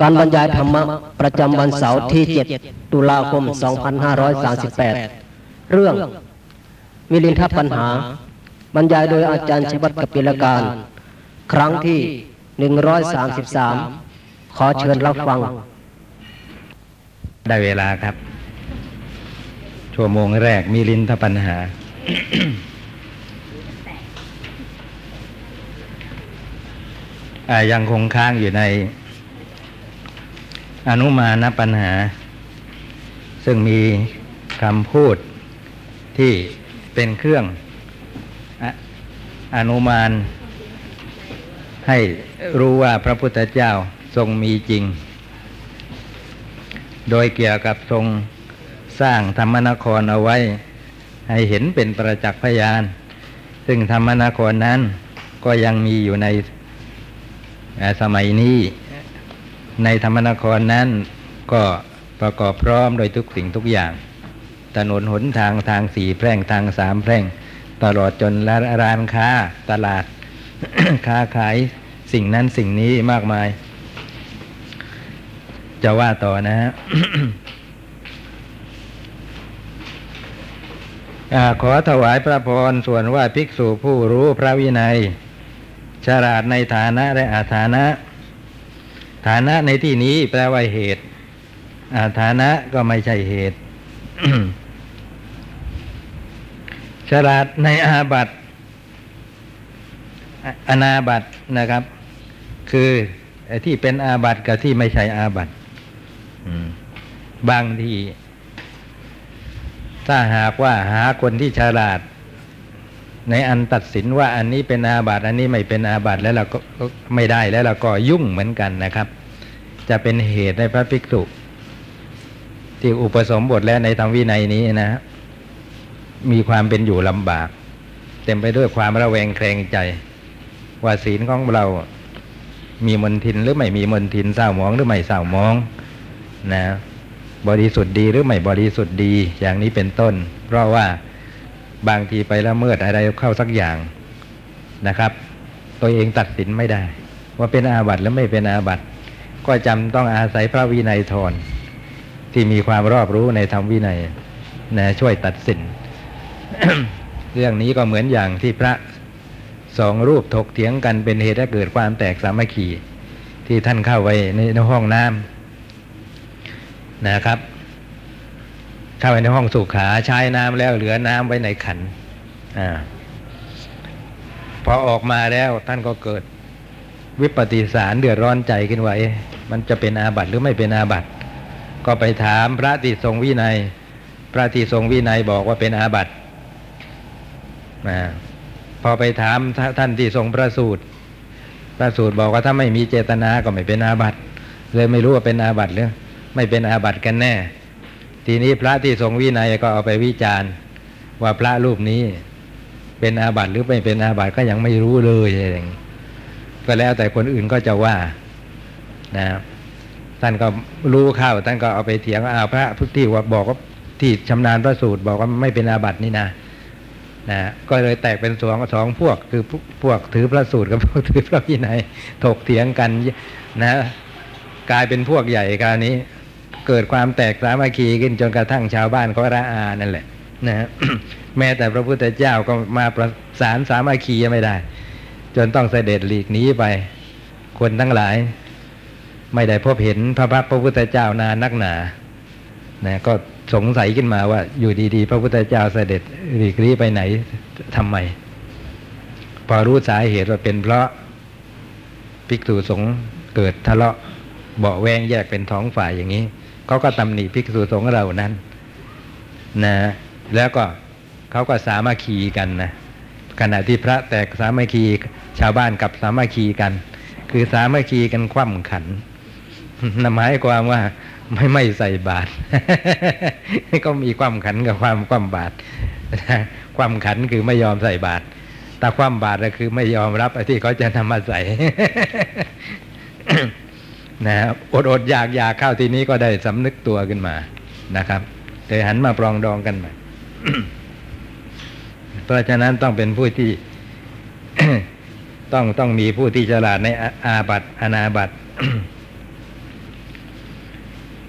การบรรยายธรรมะประจำวันเสาร์ที่ 7 ตุลาคม 2538 เรื่องมิลินทปัญหา บรรยายโดยอาจารย์ชวัตกปิลการ ครั้งที่ 133 ขอเชิญรับฟัง ได้เวลาครับ ชั่วโมงแรกมีลินทปัญหาอ่ายังคงค้างอยู่ใน อนุมานปัญหา ซึ่งมีคำพูดที่เป็นเครื่องอนุมาน ให้รู้ว่าพระพุทธเจ้าทรงมีจริง โดยเกี่ยวกับทรงสร้างธรรมนครเอาไว้ ให้เห็นเป็นประจักษ์พยาน ซึ่งธรรมนครนั้นก็ยังมีอยู่ในสมัยนี้ ในธรรมนครนั้นก็ประกอบพร้อมโดยทุกสิ่งทุกอย่าง ถนนหนทางทางสี่แพร่งทางสามแพร่ง ตลอดจนร้านค้าตลาด ค้าขายสิ่งนั้นสิ่งนี้มากมาย จะว่าต่อนะฮะขอถวายพระพรส่วนว่าภิกษุผู้รู้พระวินัย ฉลาดในฐานะและอาฐานะ ฐานะในที่นี้แปลว่าเหตุอาฐานะก็ไม่ใช่เหตุฉลาดในอาบัตอนาบัตนะครับ คือไอ้ที่เป็นอาบัตกับที่ไม่ใช่อาบัตอืมบางทีถ้าหากว่าหาคนที่ฉลาด ในอันตัดสินว่าอันนี้เป็นอาบัติอันนี้ไม่เป็นอาบัติแล้วเราก็ไม่ได้แล้วเราก็ยุ่งเหมือนกันนะครับ จะเป็นเหตุในพระภิกษุที่อุปสมบทแล้วในธรรมวินัยนี้นะมีความเป็นอยู่ลำบาก เต็มไปด้วยความระแวงแคลงใจ ว่าศีลของเรา มีมนทินหรือไม่มีมนทินเศร้าหมองหรือไม่เศร้าหมองนะบริสุทธิ์ดีหรือไม่บริสุทธิ์ดีอย่างนี้เป็นต้น เพราะว่า บางทีไปละเมิดอะไรเข้าสักอย่างนะครับ ตัวเองตัดสินไม่ได้ ว่าเป็นอาบัติหรือไม่เป็นอาบัติ ก็จำต้องอาศัยพระวินัยทรที่มีความรอบรู้ในธรรมวินัยนะช่วยตัดสิน เรื่องนี้ก็เหมือนอย่างที่พระสองรูปถกเถียงกันเป็นเหตุให้เกิดความแตกสามัคคีที่ท่านเข้าไปในในห้องน้ำนะครับ เข้าไปในห้องสุขาใช้น้ำแล้วเหลือน้ำไว้ในขันอาพอออกมาแล้วท่านก็เกิดวิปฏิสารเดือดร้อนใจขึ้นว่าเอ๊ะมันจะเป็นอาบัติหรือไม่เป็นอาบัติก็ไปถามพระที่ทรงวินัย พระที่ทรงวินัยบอกว่าเป็นอาบัตินะพอไปถามท่านที่ทรงพระสูตร พระสูตรบอกว่าถ้าไม่มีเจตนาก็ไม่เป็นอาบัติเลยไม่รู้ว่าเป็นอาบัติหรือไม่เป็นอาบัติกันแน่ ทีนี้พระที่ทรงวินัยก็เอาไปวิจารณ์ ว่าพระรูปนี้เป็นอาบัติหรือไม่เป็นอาบัติก็ยังไม่รู้เลยอะไรอย่างนี้ก็แล้วแต่คนอื่นก็จะว่านะครับท่านก็รู้เข้าท่านก็เอาไปเถียงอ้าวพระพุทธที่ว่าบอกว่าที่ชำนาญพระสูตรบอกว่าไม่เป็นอาบัตินี่นะนะก็เลยแตกเป็นสองสองพวกคือพวกพวกถือพระสูตรกับพวกถือพระวินัยถกเถียงกันนะกลายเป็นพวกใหญ่คราวนี้ เกิดความแตกสามัคคีขึ้นจนกระทั่งชาวบ้านเขาระอานั่นแหละนะแม้แต่พระพุทธเจ้าก็มาประสานสามัคคียังไม่ได้ จนต้องเสด็จหลีกหนีไป คนทั้งหลาย ไม่ได้พบเห็นพระพักพระพุทธเจ้านานนักหนานะก็สงสัยขึ้นมาว่า อยู่ดีๆ พระพุทธเจ้าเสด็จหลีกลี่ไปไหนทำไม พอรู้สาเหตุว่าเป็นเพราะภิกษุสงฆ์เกิดทะเลาะเบาแวงแยกเป็นท้องฝ่ายอย่างนี้ เขาก็ตำหนิภิกษุสงฆ์เรานั้นนะแล้วก็เขาก็สามัคคีกันนะขณะที่พระแตกสามัคคีชาวบ้านกับสามัคคีกัน คือสามัคคีกันคว่ำขันนหมายความว่าไม่ไม่ใส่บาตรก็มีความขันกับความความบาตรความขันคือไม่ยอมใส่บาตรแต่ความบาตรก็คือไม่ยอมรับไอ้ที่เขาจะนำมาใส่ นะอดอดอยากอยากเข้าทีนี้ก็ได้สำนึกตัวขึ้นมานะครับเลยหันมาปรองดองกันใหม่เพราะฉะนั้นต้องเป็นผู้ที่ ต้องต้องมีผู้ที่ฉลาดในอาบัตอนาบัต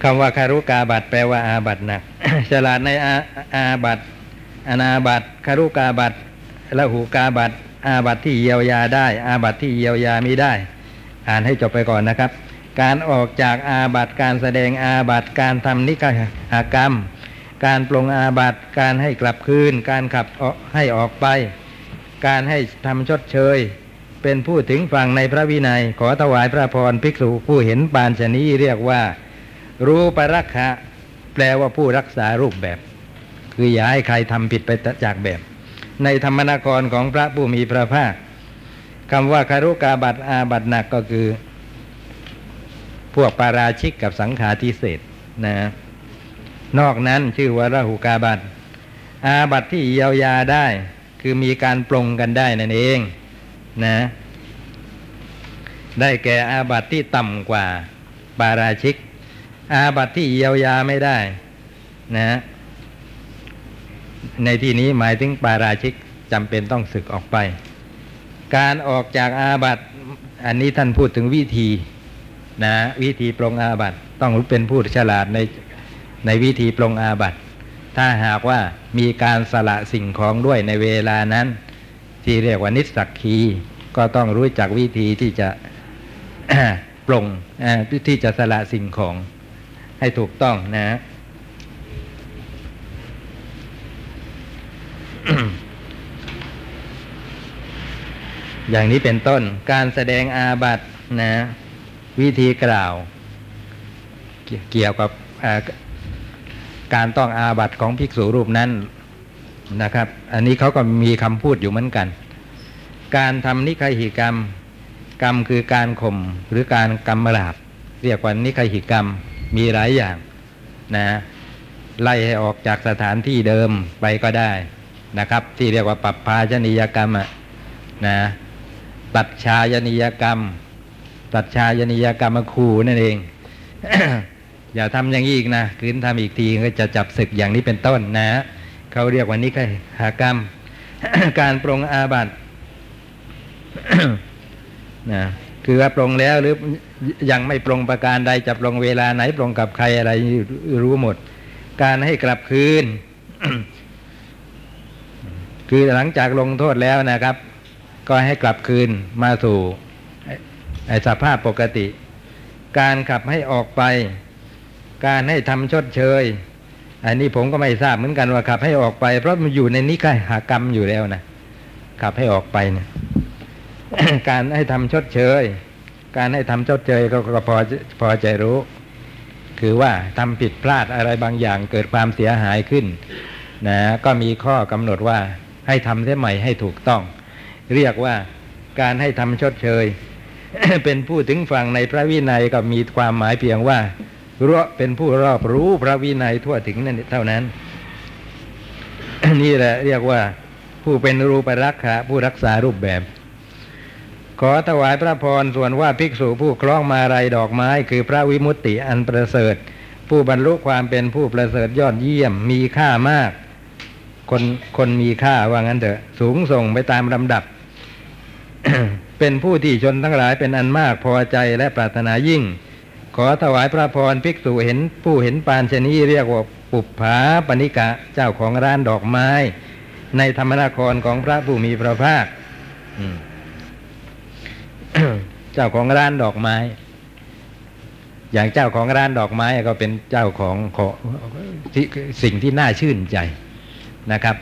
คำว่าคารุกาบัตแปลว่าอาบัตหนัก ฉลาดในอาอาบัตอนาบัตคารุกาบัตละหูกาบัตอาบัตที่เยียวยาได้ อาบัตที่เยียวยาไม่ได้ อ่านให้จบไปก่อนนะครับ การออกจากอาบัตการแสดงอาบัตการทำนิกากรรม การปรงอาบัตการให้กลับคืน การขับออให้ออกไป การให้ทำชดเชย เป็นผู้ถึงฝั่งในพระวินัย ขอถวายพระพรภิกษุผู้เห็นปานชนีเรียกว่า รู้ปรักขะแปลว่าผู้รักษารูปแบบ คืออย่าให้ใครทำผิดไปจากแบบ ในธรรมนครของพระผู้มีพระภาคคำว่าคารุกาบัตอาบัตหนักก็คือ พวกปาราชิกกับสังขาทิเศษนะ นอกนั้นชื่อว่าระหุกาบัตอาบัตที่เยียวยาได้ คือมีการปรงกันได้นั่นเองนะ ได้แก่อาบัตที่ต่ำกว่าปาราชิก อาบัตที่เยียวยาไม่ได้นะ ในที่นี้หมายถึงปาราชิกจำเป็นต้องศึกออกไป การออกจากอาบัตอันนี้ท่านพูดถึงวิธี นะวิธีปรงอาบัตต้องเป็นผู้ฉลาดในในวิธีปรงอาบัตถ้าหากว่ามีการสละสิ่งของด้วยในเวลานั้น ที่เรียกว่านิสสักคีก็ต้องรู้จักวิธีที่จะปรงที่จะสละสิ่งของให้ถูกต้องนะอย่างนี้เป็นต้นการแสดงอาบัตนะ วิธีกล่าว เกี่ยวกับการต้องอาบัตของภิกษุรูปนั้นนะครับ อันนี้เขาก็มีคำพูดอยู่เหมือนกัน การทำนิคหิกรรม กรรมคือการข่มหรือการกรรมลาบเรียกว่านิคหิกรรมมีหลายอย่างนะไล่ให้ออกจากสถานที่เดิมไปก็ได้นะครับ ที่เรียกว่าปรับภาชนียกรรมนะตัดชายนิยกรรม ตัดชายนิยกรรมคูนั่นเอง อย่าทำอย่างนี้อีกนะคืนทำอีกทีก็จะจับศึกอย่างนี้เป็นต้นนะเขาเรียกว่านิคหากรรม การปรงอาบัตินะคือว่าปรงแล้วหรือยังไม่ปรงประการใดจะปรงเวลาไหนปรงกับใครอะไรรู้หมด การให้กลับคืน คือหลังจากลงโทษแล้วนะครับ ก็ให้กลับคืนมาสู่ ไอสภาพปกติ การขับให้ออกไป การให้ทำชดเชย อันนี้ผมก็ไม่ทราบเหมือนกันว่าขับให้ออกไป เพราะมันอยู่ในนิกายหากรรมอยู่แล้วนะขับให้ออกไปเนี่ยการให้ทำชดเชย การให้ทำชดเชยก็พอพอใจรู้ คือว่าทำผิดพลาดอะไรบางอย่างเกิดความเสียหายขึ้นนะก็มีข้อกำหนดว่าให้ทำเสียใหม่ให้ถูกต้อง เรียกว่าการให้ทำชดเชย เป็นผู้ถึงฝั่งในพระวินัยก็มีความหมายเพียงว่ารู้เป็นผู้รอบรู้พระวินัยทั่วถึงนั่นเท่านั้น นี่แหละเรียกว่าผู้เป็นรูปรักษาผู้รักษารูปแบบ ขอถวายพระพรส่วนว่าภิกษุผู้คล้องมาลัยดอกไม้ คือพระวิมุตติอันประเสริฐ ผู้บรรลุความเป็นผู้ประเสริฐยอดเยี่ยมมีค่ามาก คนคนมีค่าว่างั้นเถอะ สูงส่งไปตามลำดับ เป็นผู้ที่ชนทั้งหลายเป็นอันมากพอใจและปรารถนายิ่ง ขอถวายพระพรภิกษุเห็นผู้เห็นปานชนีเรียกว่าปุบผาปณิกะเจ้าของร้านดอกไม้ ในธรรมนครของพระผู้มีพระภาคเจ้าของร้านดอกไม้ อย่างเจ้าของร้านดอกไม้ก็เป็นเจ้าของของสิ่งที่น่าชื่นใจนะครับ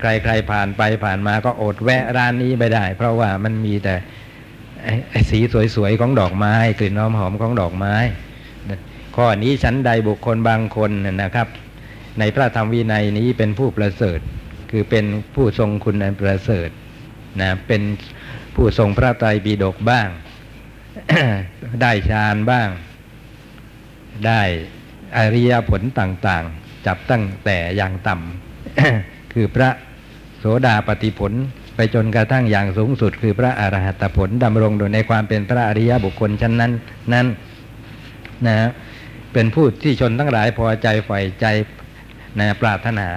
ใครๆผ่านไปผ่านมาก็อดแวะร้านนี้ไม่ได้ เพราะว่ามันมีแต่สีสวยๆของดอกไม้ กลิ่นหอมๆของดอกไม้ ข้อนี้ชั้นใดบุคคลบางคนนะครับ ในพระธรรมวินัยนี้เป็นผู้ประเสริฐ คือเป็นผู้ทรงคุณอันประเสริฐนะเป็นผู้ทรงพระไตรปิฎกบ้าง ได้ฌานบ้าง ได้อริยผลต่างๆ จับตั้งแต่อย่างต่ำคือพระ โสดาปฏิผล ไปจนกระทั่งอย่างสูงสุด คือพระอรหัตผลดำรงโดยในความเป็นพระอริยบุคคลชั้นนั้นนั้นนะเป็นผู้ที่ชนทั้งหลายพอใจใฝ่ใจนะปรารถนา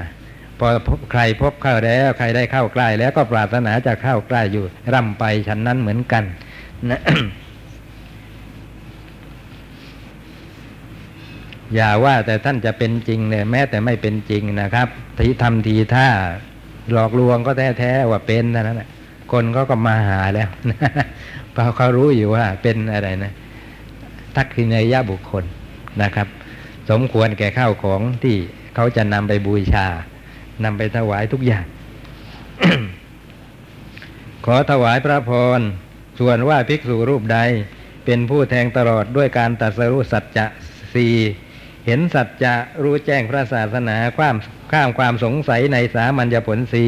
พอใครพบเข้าแล้ว ใครได้เข้าใกล้แล้วก็ปรารถนาจะเข้าใกล้อยู่ร่ำไปชั้นนั้นเหมือนกันนะอย่าว่าแต่ท่านจะเป็นจริงเลยแม้แต่ไม่เป็นจริงนะครับทีทำทีท่า หลอกลวงก็แท้ๆว่าเป็นท่านั้นแหละคนก็ก็มาหาแล้วเพราะเขารู้อยู่ว่าเป็นอะไรนะ ทักษิณยบุคคลนะครับ สมควรแก่ข้าวของที่เขาจะนำไปบูชานำไปถวายทุกอย่าง ขอถวายพระพร ส่วนว่าภิกษุรูปใด เป็นผู้แทงตลอดด้วยการตรัสรู้สัจจะสี เห็นสัจจะรู้แจ้งพระศาสนาความข้ามความสงสัยในสามัญญผลสี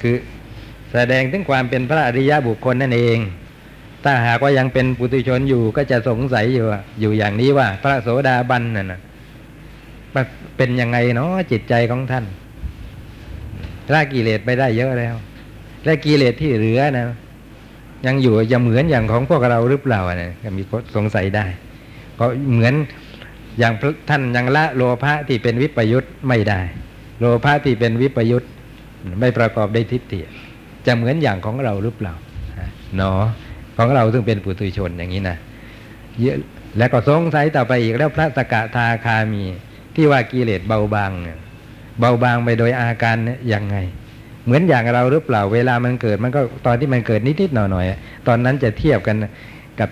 คือแสดงถึงความเป็นพระอริยบุคคลนั่นเอง ถ้าหากว่ายังเป็นปุถุชนอยู่ก็จะสงสัยอยู่ว่าอยู่อย่างนี้ว่า พระโสดาบันน่ะนะเป็นยังไงเนาะจิตใจของท่านละกิเลสไปได้เยอะแล้ว และกิเลสที่เหลือนะ ยังอยู่จะเหมือนอย่างของพวกเราหรือเปล่าเนี่ยมีสงสัยได้ ก็เหมือน อย่างท่านยังละโลภะที่เป็นวิปยุตไม่ได้ โลภะที่เป็นวิปยุตไม่ประกอบด้วยทิฏฐิจะเหมือนอย่างของเราหรือเปล่าเนาะของเราซึ่งเป็นปุถุชนอย่างนี้นะเยอะแล้วก็สงสัยต่อไปอีกแล้วพระสกทาคามี ที่ว่ากิเลสเบาบางเนี่ยเบาบางไปโดยอาการเนี่ยยังไง เหมือนอย่างเราหรือเปล่า เวลามันเกิดมันก็ตอนที่มันเกิดนิดๆหน่อยๆตอนนั้นจะเทียบกันกับ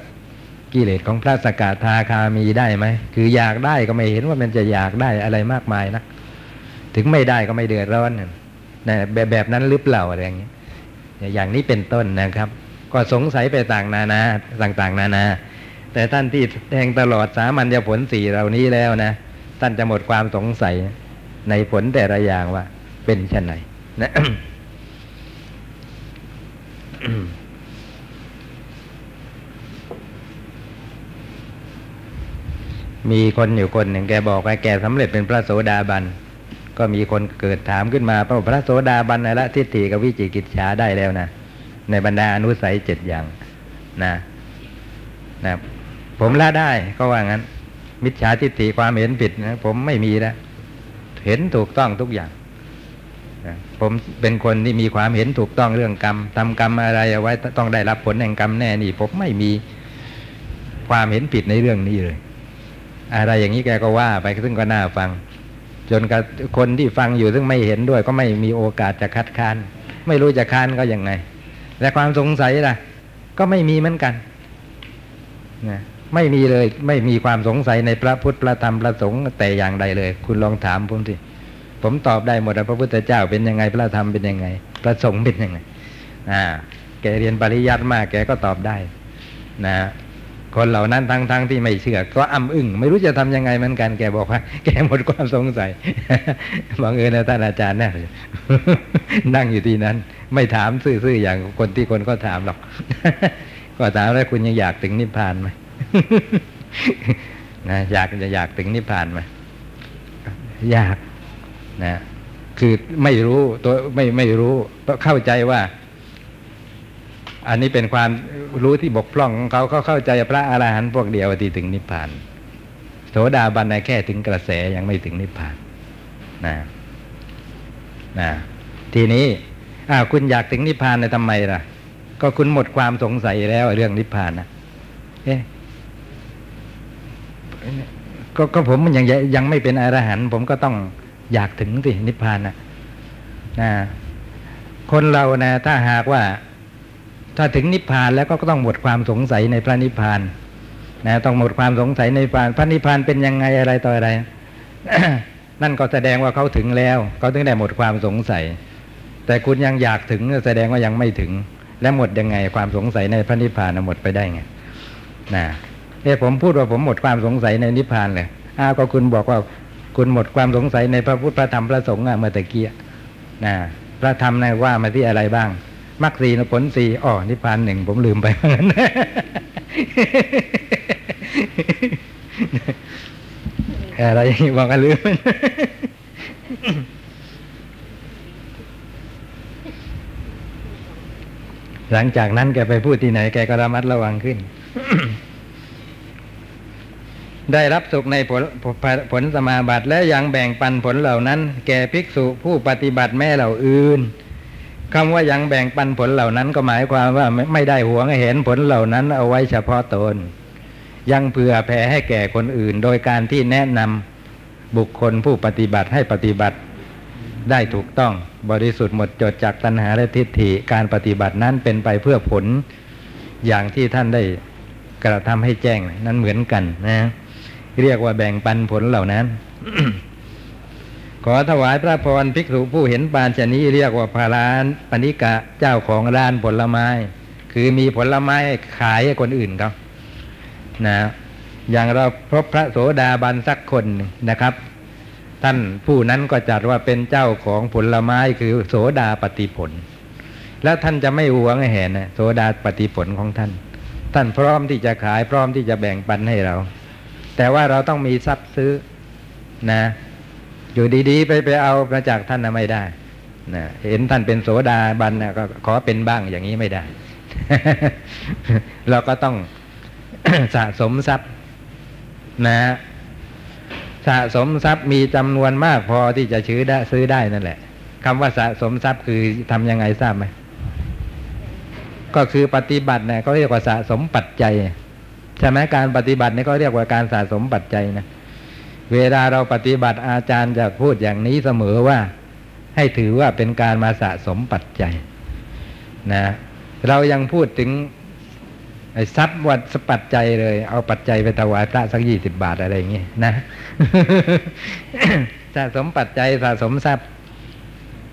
กิเลสของพระสกทาคามีได้ไหมคืออยากได้ก็ไม่เห็นว่ามันจะอยากได้อะไรมากมายนะถึงไม่ได้ก็ไม่เดือดร้อนนะแบบแบบนั้นหรือเปล่าอะไรอย่างนี้อย่างนี้เป็นต้นนะครับ ก็สงสัยไปต่างนานาต่างๆ นานา แต่ท่านที่แทงตลอดสามัญญผลสี่เหล่านี้แล้วนะท่านจะหมดความสงสัยในผลแต่ละอย่างว่า เป็นเช่นไหนนะ มีคนอยู่คนหนึ่งแกบอกว่าแกสำเร็จเป็นพระโสดาบัน ก็มีคนเกิดถามขึ้นมาว่าพระโสดาบันละทิฏฐิกับวิจิกิจฉาได้แล้วนะในบรรดาอนุสัยเจ็ดอย่างนะนะผมละได้ก็ว่างั้น มิจฉาทิฏฐิความเห็นผิดนะผมไม่มีแล้วเห็นถูกต้องทุกอย่างนะผมเป็นคนที่มีความเห็นถูกต้องเรื่องกรรมทำกรรมอะไรเอาไว้ต้องได้รับผลแห่งกรรมแน่นี่ผมไม่มีความเห็นผิดในเรื่องนี้เลย อะไรอย่างนี้แกก็ว่าไปซึ่งก็น่าฟัง จนกับคนที่ฟังอยู่ซึ่งไม่เห็นด้วย ก็ไม่มีโอกาสจะคัดค้าน ไม่รู้จะค้านก็ยังไงและความสงสัยล่ะ ก็ไม่มีเหมือนกันนะไม่มีเลย ไม่มีความสงสัยในพระพุทธพระธรรมพระสงฆ์แต่อย่างใดเลย คุณลองถามผมสิผมตอบได้หมดพระพุทธเจ้าเป็นยังไงพระธรรมเป็นยังไง พระสงฆ์เป็นยังไงอ่าแกเรียนปริยัติมาก แกก็ตอบได้ นะ คนเหล่านั้นทั้งๆทที่ไม่เชื่อ ก็อ้ำอึ้งไม่รู้จะทำยังไงเหมือนกันแกบอกว่า แกหมดความสงสัยบังเอิญนะท่านอาจารย์นะนั่งอยู่ที่นั้น ไม่ถามซื่อๆอย่างคนที่คนก็ถามหรอก ก็ถามแล้วคุณยังอยากถึงนิพพานไหมนะอยากจะอยากถึงนิพพานไหมอยากนะคือไม่รู้ตัวไม่ไม่รู้เข้าใจว่า อันนี้เป็นความรู้ที่บกพร่องของเขาเขาเข้าใจพระอาหารหันต์พวกเดียวที่ถึงนิพพาน โสดาบันในแค่ถึงกระแสยังไม่ถึงนิพพานนะนะทีนี้อ้าวคุณอยากถึงนิพพานในทำไมล่ะ ก็คุณหมดความสงสัยแล้วเรื่องนิพพานนะเอ๊ะก็ก็ผมมันยังยังไม่เป็นอรหันต์ผมก็ต้องอยากถึงสินิพพานนะนะคนเรานะถ้าหากว่า ถ้าถึงนิพพานแล้วก็ต้องหมดความสงสัยในพระนิพพานนะต้องหมดความสงสัยในพระพระนิพพานเป็นยังไงอะไรต่ออะไร นั่นก็แสดงว่าเขาถึงแล้วเขาถึงได้หมดความสงสัย แต่คุณยังอยากถึงแสดงว่ายังไม่ถึง และหมดยังไงความสงสัยในพระนิพพานหมดไปได้ไงนะเนี่ยผมพูดว่าผมหมดความสงสัยในนิพพานเลยอ้าวก็คุณบอกว่าคุณหมดความสงสัยในพระพุทธพระธรรมพระสงฆ์เมื่อตะกี้นะพระธรรมนะว่ามาที่อะไรบ้าง มรรคสีผลสีอ๋อนิพพานหนึ่งผมลืมไปงั้นอะไรอย่างนี้บอกกันลืมหลังจากนั้นแกไปพูดที่ไหนแกก็ระมัดระวังขึ้น ได้รับสุขในผลผลสมาบัติและยังแบ่งปันผลเหล่านั้น แก่ภิกษุผู้ปฏิบัติแม่เหล่าอื่น คำว่ายังแบ่งปันผลเหล่านั้นก็หมายความว่าไม่ได้หวงเห็นผลเหล่านั้นเอาไว้เฉพาะตน ยังเผื่อแผ่ให้แก่คนอื่น โดยการที่แนะนำบุคคลผู้ปฏิบัติให้ปฏิบัติได้ถูกต้องบริสุทธิ์หมดจดจากตัณหาและทิฏฐิการปฏิบัตินั้นเป็นไปเพื่อผลอย่างที่ท่านได้กระทำให้แจ้งนั้นเหมือนกันนะ เรียกว่าแบ่งปันผลเหล่านั้น ขอถวายพระพรภิกษุผู้เห็นปานชนี้เรียกว่าพาลานปณิกะเจ้าของร้านผลไม้ คือมีผลไม้ขายให้คนอื่นเขานะอย่างเราพบพระโสดาบันสักคนนะครับ ท่านผู้นั้นก็จัดว่าเป็นเจ้าของผลไม้คือโสดาปฏิผล แล้วท่านจะไม่หวงให้เห็นนะโสดาปฏิผลของท่าน ท่านพร้อมที่จะขายพร้อมที่จะแบ่งปันให้เรา แต่ว่าเราต้องมีทรัพย์ซื้อนะ อยู่ดีๆ ไปไปเอามาจากท่านนะไม่ได้นะเห็นท่านเป็นโสดาบันนะก็ขอเป็นบ้างอย่างนี้ไม่ได้ เราก็ต้องสะสมทรัพย์นะสะสมทรัพย์มีจำนวนมากพอที่จะซื้อได้ซื้อได้นั่นแหละคำว่าสะสมทรัพย์คือทำยังไงทราบไหมก็คือปฏิบัติเนี่ยเขาเรียกว่าสะสมปัจจัยใช่ไหมการปฏิบัติเนี่ยก็เรียกว่าการสะสมปัจจัยนะ เวลาเราปฏิบัติอาจารย์จะพูดอย่างนี้เสมอว่า ให้ถือว่าเป็นการมาสะสมปัจจัยนะเรายังพูดถึงไอ้ทรัพย์วัดสปัจจัยเลย เอาปัจจัยไปถวายพระสักยี่สิบบาทอะไรอย่างเงี้ยนะสะสมปัจจัยสะสมทรัพย์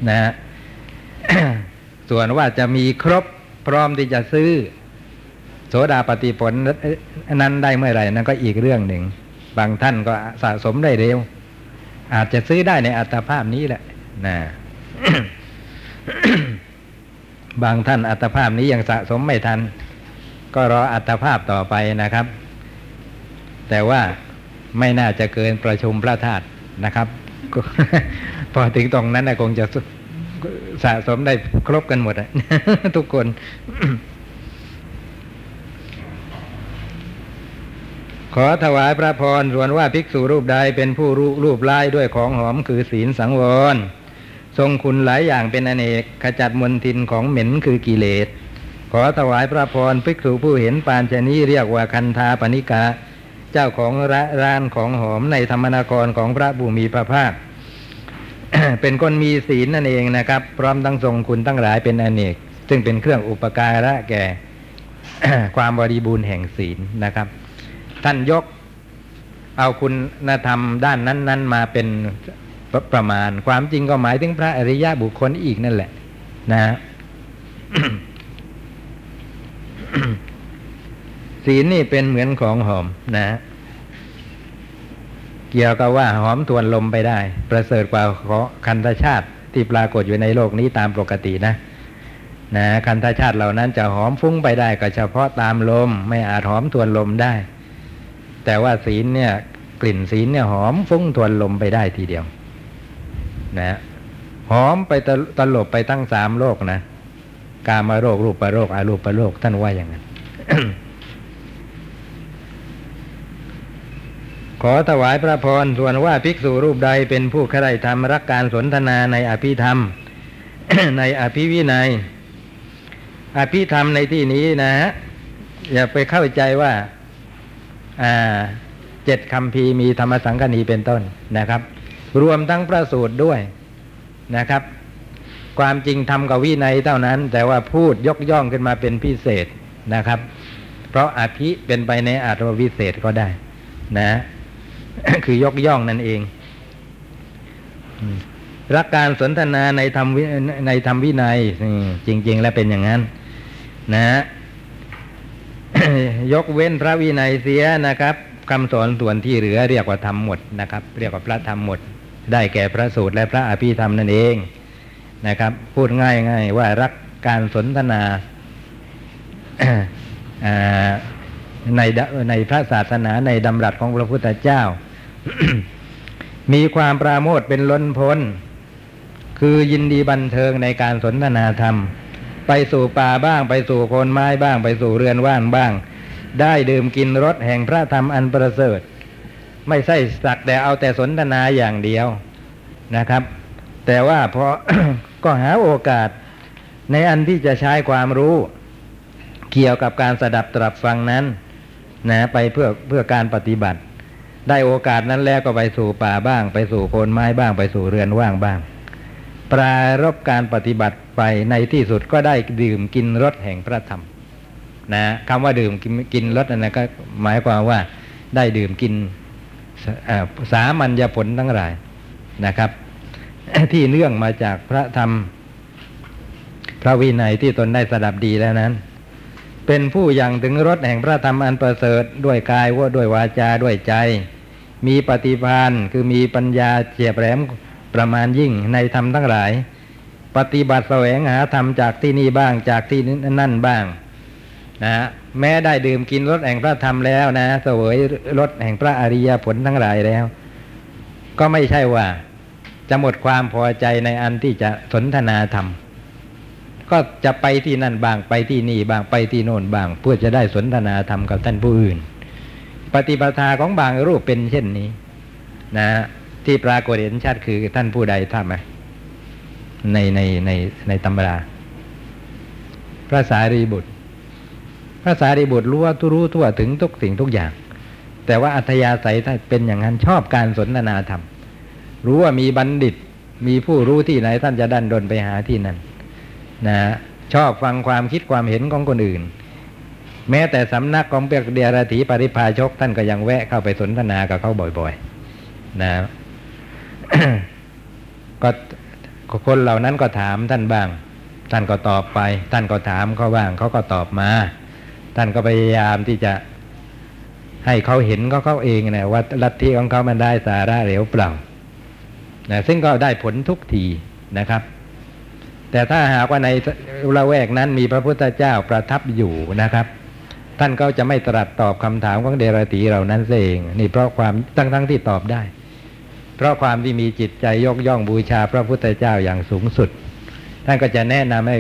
นะส่วนว่าจะมีครบพร้อมที่จะซื้อ โสดาปฏิผลนั้นได้เมื่อไหร่นั่นก็อีกเรื่องหนึ่ง บางท่านก็สะสมได้เร็ว อาจจะซื้อได้ในอัตภาพนี้แหละนะบางท่านอัตภาพนี้ยังสะสมไม่ทัน ก็รออัตภาพต่อไปนะครับ แต่ว่าไม่น่าจะเกินประชุมพระธาตุนะครับ พอถึงตรงนั้นนะคงจะสะสมได้ครบกันหมดอะทุกคน ขอถวายพระพรส่วนว่าภิกษุรูปใดเป็นผู้รูรูปไล่ด้วยของหอมคือศีลสังวร ทรงคุณหลายอย่างเป็นอเนกขจัดมลทินของเหม็นคือกิเลส ขอถวายพระพรภิกษุผู้เห็นปานชนีเรียกว่าคันธาปณิกาเจ้าของระร้านของหอมในธรรมนครของพระบุมีพระภาค เป็นคนมีศีลนั่นเองนะครับ พร้อมทั้งทรงคุณทั้งหลายเป็นอเนก ซึ่งเป็นเครื่องอุปการะแก่ความบริบูรณ์แห่งศีลนะครับ ท่านยก เอาคุณธรรมด้านนั้น ๆ มาเป็นประประมาณ ความจริงก็หมายถึงพระอริยะบุคคลอีกนั่นแหละ นะศีลนี่เป็นเหมือนของหอมนะ เกี่ยวกับว่าหอมทวนลมไปได้ ประเสริฐกว่าคันธชาติที่ปรากฏอยู่ในโลกนี้ตามปกตินะนะคันธชาติเหล่านั้นจะหอมฟุ้งไปได้ก็เฉพาะตามลม ไม่อาจหอมทวนลมได้ แต่ว่าศีลเนี่ย กลิ่นศีลเนี่ยหอมฟุ้งทวนลมไปได้ทีเดียว นะหอมไปตลบไปตั้งสามโลกนะกามาโรครูปโรคอารูปโรคท่านว่าอย่างนั้นขอถวายพระพรส่วนว่าภิกษุรูปใดเป็นผู้ใคร่ธรรมรักการสนทนาในอภิธรรม ในอภิวินัย อภิธรรมในที่นี้นะฮะอย่าไปเข้าใจว่า เจ็ดคำพีมีธรรมสังคณีเป็นต้นนะครับ รวมทั้งพระสูตรด้วยนะครับ ความจริงทำกับวินัยเท่านั้น แต่ว่าพูดยกย่องขึ้นมาเป็นพิเศษนะครับ เพราะอภิเป็นไปในอัตวิเศษก็ได้ นะ คือยกย่องนั่นเองรักการสนทนาในธรรมวิในธรรมวินัยจริง ๆ แล้วเป็นอย่างนั้น นะ ยกเว้นพระวินัยเสียนะครับคำสอนส่วนที่เหลือเรียกว่าธรรมหมดนะครับ เรียกว่าพระธรรมหมด ได้แก่พระสูตรและพระอภิธรรมนั่นเองนะครับ พูดง่ายๆว่ารักการสนทนาในในพระศาสนาในดำรัสของพระพุทธเจ้า มีความปราโมทเป็นล้นพ้น คือยินดีบันเทิงในการสนทนาธรรม ไปสู่ป่าบ้าง ไปสู่โคนไม้บ้าง ไปสู่เรือนว่างบ้าง ได้ดื่มกินรสแห่งพระธรรมอันประเสริฐ ไม่ใช่สักแต่เอาแต่สนทนาอย่างเดียวนะครับ แต่ว่าพอก็หาโอกาสในอันที่จะใช้ความรู้เกี่ยวกับการสดับตรับฟังนั้นนะไปเพื่อเพื่อการปฏิบัติ ได้โอกาสนั้นแล้วก็ไปสู่ป่าบ้าง ไปสู่โคนไม้บ้างไปสู่เรือนว่างบ้าง ปรารบการปฏิบัติไปในที่สุดก็ได้ดื่มกินรสแห่งพระธรรม นะคำว่าดื่มกินกินรสนั่นนะก็หมายความว่าได้ดื่มกินสามัญญผลทั้งหลายนะครับ ที่เนื่องมาจากพระธรรม พระวินัยที่ตนได้สดับดีแล้วนั้น เป็นผู้ยังถึงรสแห่งพระธรรมอันประเสริฐด้วยกายว่าด้วยวาจาด้วยใจ มีปฏิภาณคือมีปัญญาเฉียบแหลมประมาณยิ่งในธรรมทั้งหลาย ปฏิบัติแสวงหาธรรมจากที่นี่บ้างจากที่นั่นบ้าง นะฮะแม้ได้ดื่มกินรสแห่งพระธรรมแล้วนะเสวยรสแห่งพระอริยผลทั้งหลายแล้ว ก็ไม่ใช่ว่า จะหมดความพอใจในอันที่จะสนทนาธรรม ก็จะไปที่นั่นบ้างไปที่นี่บ้างไปที่โน่นบ้าง เพื่อจะได้สนทนาธรรมกับท่านผู้อื่น ปฏิปทาของบางรูปเป็นเช่นนี้ นะฮะที่ปรากฏเห็นชัดคือท่านผู้ใดทำไหมในในในในตำรา พระสารีบุตร พระสารีบุตรรู้ว่าทุรู้ทั่วถึงทุกสิ่งทุกอย่าง แต่ว่าอัธยาศัยท่าเป็นอย่างนั้นชอบการสนทนาธรรม รู้ว่ามีบัณฑิต มีผู้รู้ที่ไหนท่านจะดันดนไปหาที่นั่นนะชอบฟังความคิดความเห็นของคนอื่น แม้แต่สำนักของเปียกเดียรถีปริพาชกท่านก็ยังแวะเข้าไปสนทนากับเขาบ่อยๆ นะก็คนเหล่านั้นก็ถามท่านบ้าง ท่านก็ตอบไป ท่านก็ถามเขาบ้างเขาก็ตอบมา ท่านก็พยายามที่จะให้เขาเห็นก็เขาเองนะว่าลัทธิของเขามันได้สาระเหลวเปล่านะซึ่งก็ได้ผลทุกทีนะครับ แต่ถ้าหากว่าในละแวกนั้นมีพระพุทธเจ้าประทับอยู่นะครับ ท่านก็จะไม่ตรัสตอบคำถามของเดรตีเหล่านั้นเองนี่เพราะความทั้งทั้งที่ตอบได้ เพราะความที่มีจิตใจยกย่องบูชาพระพุทธเจ้าอย่างสูงสุด ท่านก็จะแนะนำให้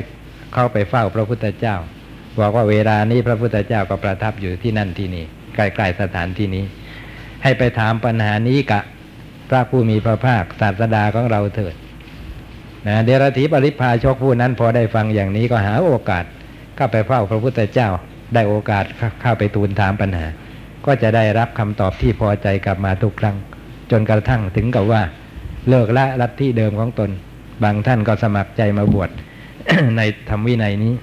เข้าไปเฝ้าพระพุทธเจ้า บอกว่าเวลานี้พระพุทธเจ้าก็ประทับอยู่ที่นั่นที่นี่ใกล้ๆสถานที่นี้ ให้ไปถามปัญหานี้กับพระผู้มีพระภาคศาสดาของเราเถิดนะเดรธีปริพาชกผู้นั้นพอได้ฟังอย่างนี้ก็หาโอกาสเข้าไปเฝ้าพระพุทธเจ้า ได้โอกาสเข้าไปทูลถามปัญหา ก็จะได้รับคำตอบที่พอใจกลับมาทุกครั้ง จนกระทั่งถึงกับว่า เลิกละลัทธิเดิมของตน บางท่านก็สมัครใจมาบวชในธรรมวินัยนี้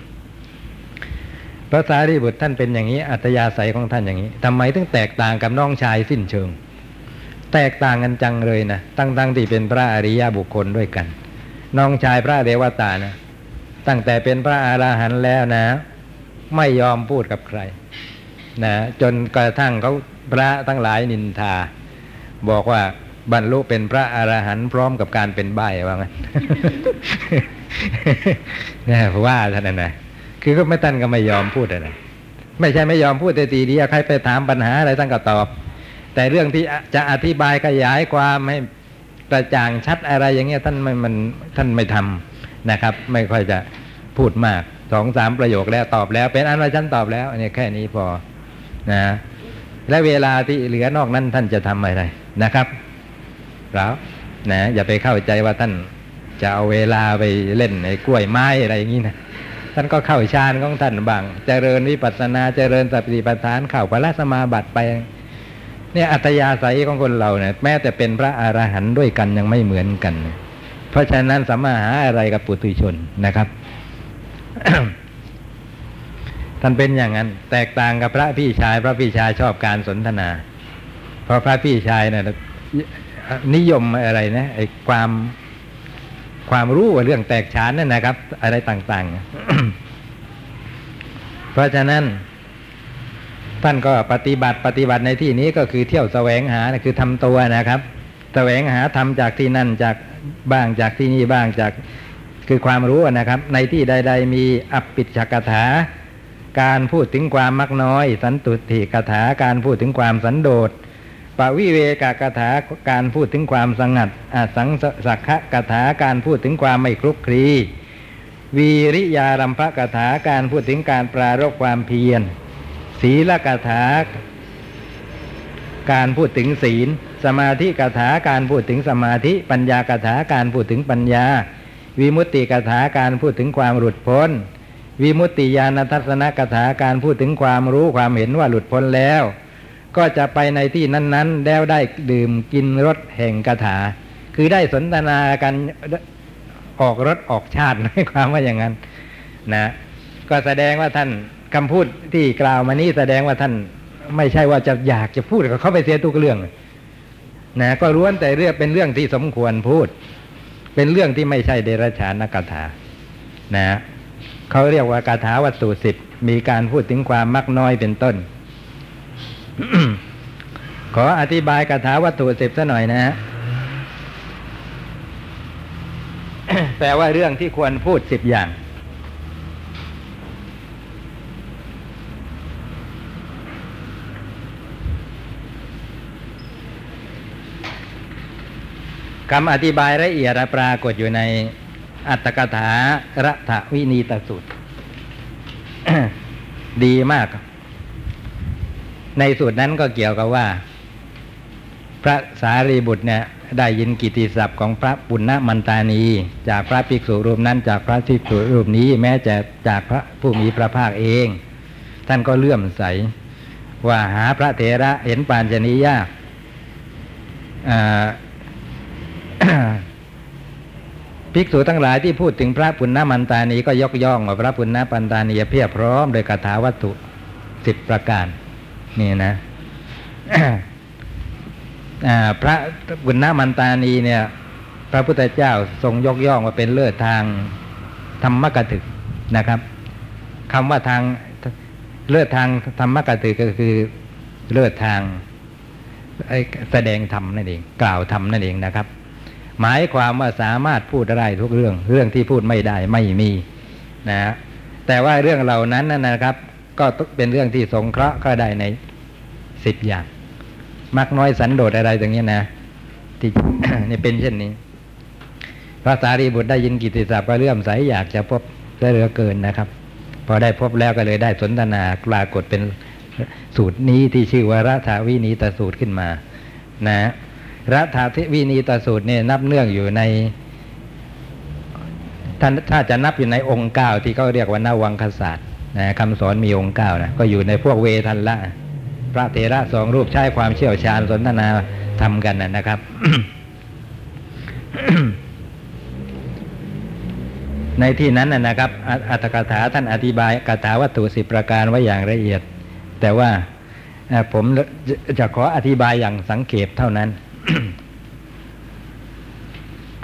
พระสารีบุตรท่านเป็นอย่างนี้ อัตยาศัยของท่านอย่างนี้ทำไมถึงแตกต่างกับน้องชายสิ้นเชิง แตกต่างกันจังเลยนะตั้งตั้งที่เป็นพระอริยบุคคลด้วยกัน น้องชายพระเดวตานะ ตั้งแต่เป็นพระอาหารหันต์แล้วนะ ไม่ยอมพูดกับใคร นะ จนกระทั่งเขาพระทั้งหลายนินทา บอกว่าบรรลุเป็นพระอรหันต์พร้อมกับการเป็นใบว่างั้นนะว่าท่านนะ คือก็ไม่ท่านก็ไม่ยอมพูดนะไม่ใช่ไม่ยอมพูดแต่ทีเดียวใครไปถามปัญหาอะไรท่านก็ตอบ แต่เรื่องที่จะอธิบายขยายความให้กระจ่างชัดอะไรอย่างเงี้ยท่านไม่มันท่านไม่ทำนะครับ ไม่ค่อยจะพูดมากสองสามประโยคแล้วตอบแล้ว เป็นอันว่าฉันตอบแล้วอันนี้แค่นี้พอนะและเวลาที่เหลือนอกนั้นท่านจะทำอะไรนะครับแล้วนะอย่าไปเข้าใจว่าท่านจะเอาเวลาไปเล่นในกล้วยไม้อะไรอย่างนี้นะ ท่านก็เข้าฌานของท่านบางเจริญวิปัสสนาเจริญสติปัฏฐานเข้าพระสมาบัติไป เนี่ยอัตยาศัยของคนเราเนี่ยแม้แต่เป็นพระอรหันต์ด้วยกันยังไม่เหมือนกัน เพราะฉะนั้นสามารถหาอะไรกับปุถุชนนะครับท่านเป็นอย่างนั้น แตกต่างกับพระพี่ชาย พระพี่ชายชอบการสนทนา เพราะพระพี่ชายเนี่ยนิยมอะไรนะไอ้ความ ความรู้เรื่องแตกฉานนั่นนะครับ อะไรต่าง ๆ เพราะฉะนั้น ท่านก็ปฏิบัติปฏิบัติในที่นี้ก็คือเที่ยวแสวงหาคือทำตัวนะครับ แสวงหาทำจากที่นั่นจากบ้างจากที่นี่บ้างจากคือความรู้นะครับ ในที่ใด ๆ มีอภิชกถา การพูดถึงความมักน้อย สันตุติกถาการพูดถึงความสันโดษ ปวิเวกกถาการพูดถึงความสงัดอสังสักขะกถาการพูดถึงความไม่คลุกคลี วีริยารัมภกถาการพูดถึงการปรารบความเพียร ศีลกถาการพูดถึงศีล สมาธิกถาการพูดถึงสมาธิ ปัญญากถาการพูดถึงปัญญา วิมุตติกถาการพูดถึงความหลุดพ้น วิมุตติญาณทัศนกถาการพูดถึงความรู้ความเห็นว่าหลุดพ้นแล้ว ก็จะไปในที่นั้น ๆ แล้วได้ดื่มกินรสแห่งกถา คือได้สนทนากันออกรถออกชาติในความว่าอย่างนั้น นะ ก็แสดงว่าท่านคำพูดที่กล่าวมานี้แสดงว่าท่านไม่ใช่ว่าจะอยากจะพูดกับเขาไปเสียทุกเรื่องนะก็ล้วนแต่เรื่องเป็นเรื่องที่สมควรพูด เป็นเรื่องที่ไม่ใช่เดรัจฉานกถา นะเขาเรียกว่ากถาวัตถุสิบมีการพูดถึงความมักน้อยเป็นต้น ขออธิบายกถาวัตถุสิบซะหน่อยนะฮะแปลว่าเรื่องที่ควรพูดสิบอย่าง คำอธิบายละเอียดปรากฏอยู่ในอัตถกถารัฐวินีตสูตร ดีมาก ในสูตรนั้นก็เกี่ยวกับว่า พระสารีบุตรเนี่ยได้ยินกิติศัพท์ของพระปุณณมันตานี จากพระภิกษุรูปนั้นจากพระภิกษุรูปนี้แม้จะจากพระผู้มีพระภาคเอง ท่านก็เลื่อมใส ว่าหาพระเถระเห็นปานชนียากภิกษุทั้งหลายที่พูดถึงพระปุณณมันตานีก็ยกย่องว่าพระปุณณปันตานีเพียบพร้อมโดยคาถาวัตถุสิบประการ นี่นะพระปุณณมันตานีเนี่ย พระพุทธเจ้าทรงยกย่องว่าเป็นเลิศทางธรรมกถึกนะครับคำว่าทางเลิศทางธรรมกถึกก็คือเลิศทางแสดงธรรมนั่นเอง กล่าวธรรมนั่นเองนะครับ หมายความว่าสามารถพูดได้ทุกเรื่อง เรื่องที่พูดไม่ได้ไม่มีนะฮะแต่ว่าเรื่องเหล่านั้นนะครับ ก็เป็นเรื่องที่สงเคราะห์ก็ได้ในสิบอย่าง มักน้อยสันโดษอะไรอย่างนี้นะที่นี่เป็นเช่นนี้ พระสารีบุตรได้ยินกิตติศัพท์ก็เลื่อมใสอยากจะพบได้เหลือเกินนะครับ พอได้พบแล้วก็เลยได้สนทนาปรากฏเป็นสูตรนี้ที่ชื่อว่ารัฐาวินีตสูตรขึ้นมา นะรัฐาวินีตสูตรเนี่ยนับเนื่องอยู่ในท่านถ้าจะนับอยู่ในองค์เก้าที่เขาเรียกว่านาวังคศาสตร์ นะคำสอนมีองค์เก้านะก็อยู่ในพวกเวทันละ พระเถระสองรูปใช้ความเชี่ยวชาญสนทนาทำกันนะนะครับ ในที่นั้นนะครับ อัตถกถาท่านอธิบายกถาวัตถุสิบประการไว้อย่างละเอียด แต่ว่าผมจะขออธิบายอย่างสังเขปเท่านั้น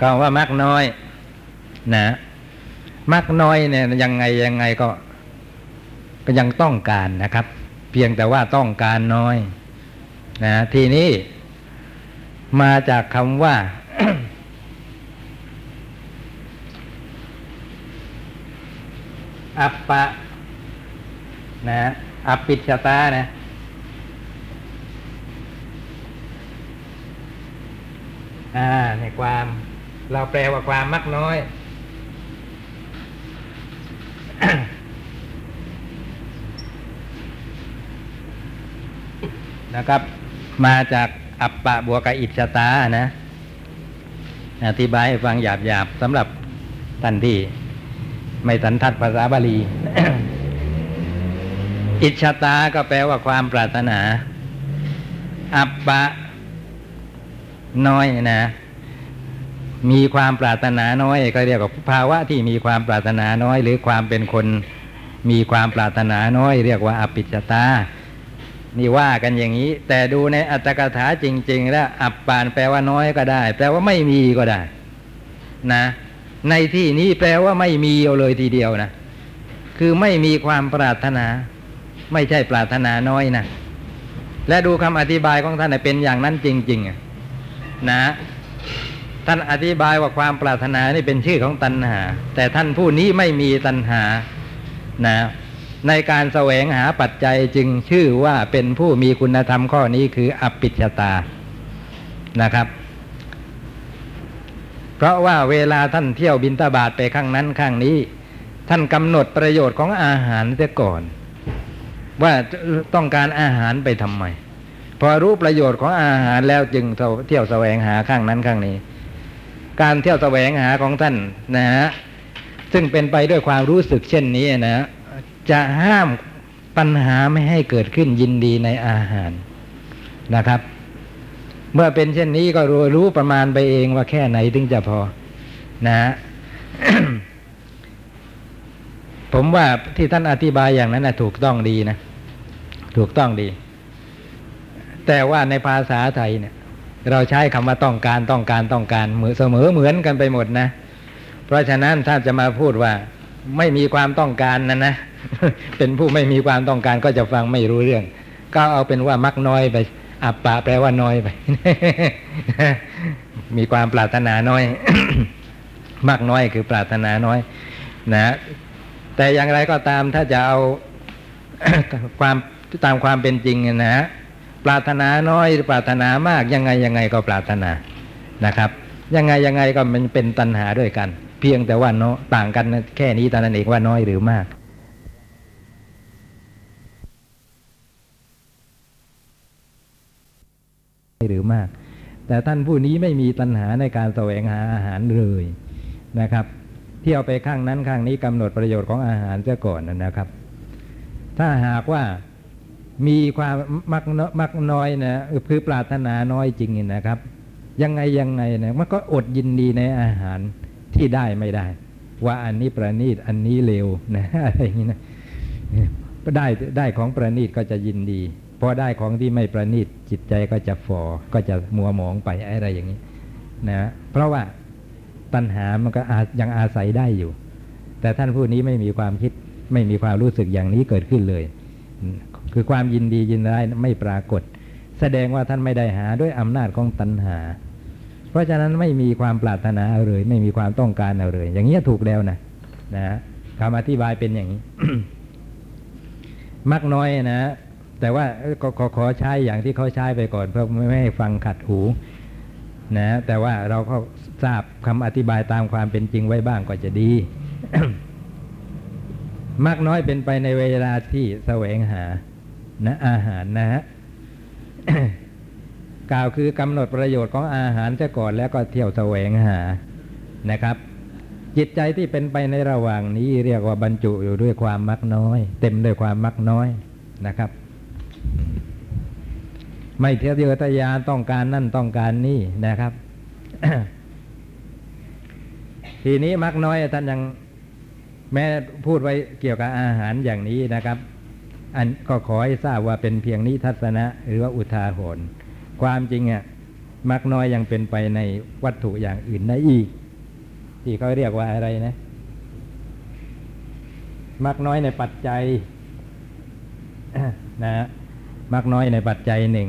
ก็ว่ามักน้อย นะมักน้อยเนี่ยยังไงยังไงก็ ก็ยังต้องการนะครับ เพียงแต่ว่าต้องการน้อยนะทีนี้มาจากคำว่าอัปปะนะอัปปิชตานะอ่าในความ เราแปลว่าความมักน้อย นะครับ มาจากอัปปะบวกกับอิจตานะอธิบายให้ฟังหยาบๆสำหรับท่านที่ไม่สันทัดภาษาบาลี อิจตาก็แปลว่าความปรารถนา อัปปะน้อยนะ มีความปรารถนาน้อย ก็เรียกว่าภาวะที่มีความปรารถนาน้อย หรือความเป็นคนมีความปรารถนาน้อย เรียกว่าอภิชตา นี่ว่ากันอย่างนี้ แต่ดูในอัตถกถาจริง ๆ แล้วอัปปานแปลว่าน้อยก็ได้ แปลว่าไม่มีก็ได้ นะ ในที่นี้แปลว่าไม่มีเอาเลยทีเดียวนะคือไม่มีความปรารถนา ไม่ใช่ปรารถนาน้อยนะและดูคำอธิบายของท่านเป็นอย่างนั้นจริงๆนะท่านอธิบายว่าความปรารถนานี่เป็นชื่อของตัณหา แต่ท่านผู้นี้ไม่มีตัณหานะ ในการแสวงหาปัจจัยจึงชื่อว่าเป็นผู้มีคุณธรรมข้อนี้คืออปิชตานะครับ เพราะว่าเวลาท่านเที่ยวบินตาบาทไปข้างนั้นข้างนี้ ท่านกำหนดประโยชน์ของอาหารเสียก่อน ว่าต้องการอาหารไปทำไม พอรู้ประโยชน์ของอาหารแล้วจึงเที่ยวแสวงหาข้างนั้นข้างนี้ การเที่ยวแสวงหาของท่านนะฮะซึ่งเป็นไปด้วยความรู้สึกเช่นนี้นะ จะห้ามปัญหาไม่ให้เกิดขึ้นยินดีในอาหารนะครับ เมื่อเป็นเช่นนี้ก็รู้รู้ประมาณไปเองว่าแค่ไหนถึงจะพอนะผมว่าที่ท่านอธิบายอย่างนั้นนะถูกต้องดีนะ ถูกต้องดี แต่ว่าในภาษาไทยเนี่ย เราใช้คำว่าต้องการต้องการต้องการเหมือนเสมอเหมือนกันไปหมดนะ เพราะฉะนั้นถ้าจะมาพูดว่า ไม่มีความต้องการนะนะ เป็นผู้ไม่มีความต้องการก็จะฟังไม่รู้เรื่อง ก็เอาเป็นว่ามักน้อยไป อัปปะแปลว่าน้อยไป มีความปรารถนาน้อย มากน้อยคือปรารถนาน้อย นะ แต่อย่างไรก็ตามถ้าจะเอาความตามความเป็นจริงนะะปรารถนาน้อยปรารถนามากยังไงยังไงก็ปรารถนานะครับ ยังไงยังไงก็มันเป็นตัณหาด้วยกัน เพียงแต่ว่าเนาะต่างกันแค่นี้ตอนนั้นเองว่าน้อยหรือมากหรือมาก แต่ท่านผู้นี้ไม่มีตัณหาในการแสวงหาอาหารเลยนะครับ เที่ยวไปข้างนั้นข้างนี้กำหนดประโยชน์ของอาหารเสียก่อนนะครับ ถ้าหากว่ามีความมักน้อยมักน้อยนะคือปรารถนาน้อยจริงนะครับ ยังไงยังไงนะมันก็อดยินดีในอาหาร ที่ได้ไม่ได้ ว่าอันนี้ประณีตอันนี้เลวนะอะไรอย่างนี้นะได้ได้ของประณีตก็จะยินดีพอได้ของที่ไม่ประณีตจิตใจก็จะฟอก็จะมัวหมองไปอะไรอย่างนี้นะเพราะว่าตัณหามันก็ยังอาศัยได้อยู่ แต่ท่านผู้นี้ไม่มีความคิดไม่มีความรู้สึกอย่างนี้เกิดขึ้นเลย คือความยินดียินร้ายไม่ปรากฏ แสดงว่าท่านไม่ได้หาด้วยอำนาจของตัณหา เพราะฉะนั้นไม่มีความปรารถนาเอาเลย ไม่มีความต้องการเอาเลย อย่างนี้ถูกแล้วนะนะคำอธิบายเป็นอย่างนี้ มักน้อยนะ แต่ว่าก็ขอขอใช้อย่างที่เขาใช้ไปก่อน เพื่อไม่ให้ฟังขัดหู นะ แต่ว่าเราก็ทราบคำอธิบายตามความเป็นจริงไว้บ้างก็จะดีมากน้อยเป็นไปในเวลาที่แสวงหา นะ อาหารนะฮะ กล่าวคือกำหนดประโยชน์ของอาหารจะก่อนแล้วก็เที่ยวแสวงหานะครับ จิตใจที่เป็นไปในระหว่างนี้เรียกว่าบรรจุอยู่ด้วยความมักน้อย เต็มด้วยความมักน้อยนะครับ ไม่เที่ยวเยอทะยานต้องการนั่นต้องการนี่นะครับ ทีนี้มักน้อยท่านยังแม้พูดไว้เกี่ยวกับอาหารอย่างนี้นะครับ อันก็ขอให้ทราบว่าเป็นเพียงนิทัศนะ หรือว่าอุทาหรณ์ ความจริงอะมักน้อยยังเป็นไปในวัตถุอย่างอื่นได้อีก ที่เขาเรียกว่าอะไรนะ มักน้อยในปัจจัยนะมักน้อยในปัจจัยหนึ่ง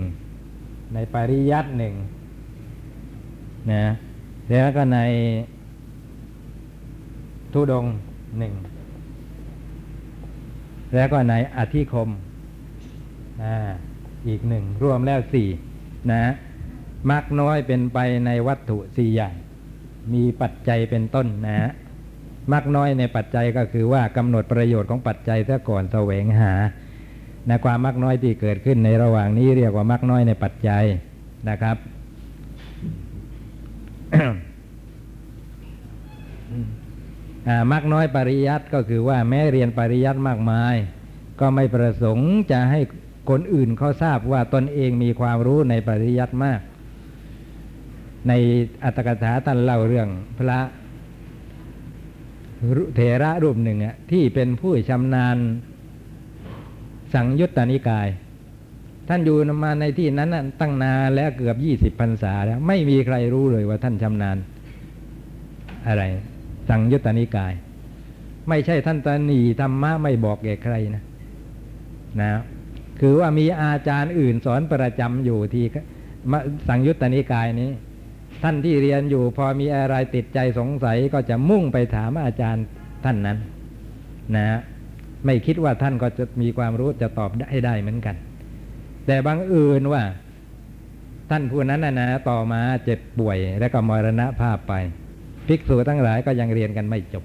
ในปริยัติหนึ่งนะแล้วก็ในทุดงหนึ่ง แล้วก็ในอธิคมอ่าอีกหนึ่ง รวมแล้วสี่ นะมักน้อยเป็นไปในวัตถุสี่อย่างมีปัจจัยเป็นต้นนะมักน้อยในปัจจัยก็คือว่ากำหนดประโยชน์ของปัจจัยซะก่อนแสวงหานะความมักน้อยที่เกิดขึ้นในระหว่างนี้เรียกว่ามักน้อยในปัจจัยนะครับมักน้อยปริยัติก็คือว่าแม้เรียนปริยัติมากมาย ก็ไม่ประสงค์จะให้ คนอื่นเขาทราบว่าตนเองมีความรู้ในปริยัติมาก ในอัตถกถาท่านเล่าเรื่องพระเถระรูปหนึ่งอะที่เป็นผู้ชำนาญสังยุตตนิกาย ท่านอยู่มาในที่นั้นตั้งนานแล้วเกือบยี่สิบพรรษาแล้ว ไม่มีใครรู้เลยว่าท่านชำนาญ อะไร สังยุตตนิกาย ไม่ใช่ท่านตนีธรรมะไม่บอกแก่ใครนะ นะ คือว่ามีอาจารย์อื่นสอนประจำอยู่ที่สังยุตตนิกายนี้ ท่านที่เรียนอยู่พอมีอะไรติดใจสงสัยก็จะมุ่งไปถามอาจารย์ท่านนั้น นะไม่คิดว่าท่านก็จะมีความรู้จะตอบได้ได้เหมือนกัน แต่บางอื่นว่า ท่านผู้นั้นนะนะต่อมาเจ็บป่วยแล้วก็มรณภาพไปภิกษุทั้งหลายก็ยังเรียนกันไม่จบ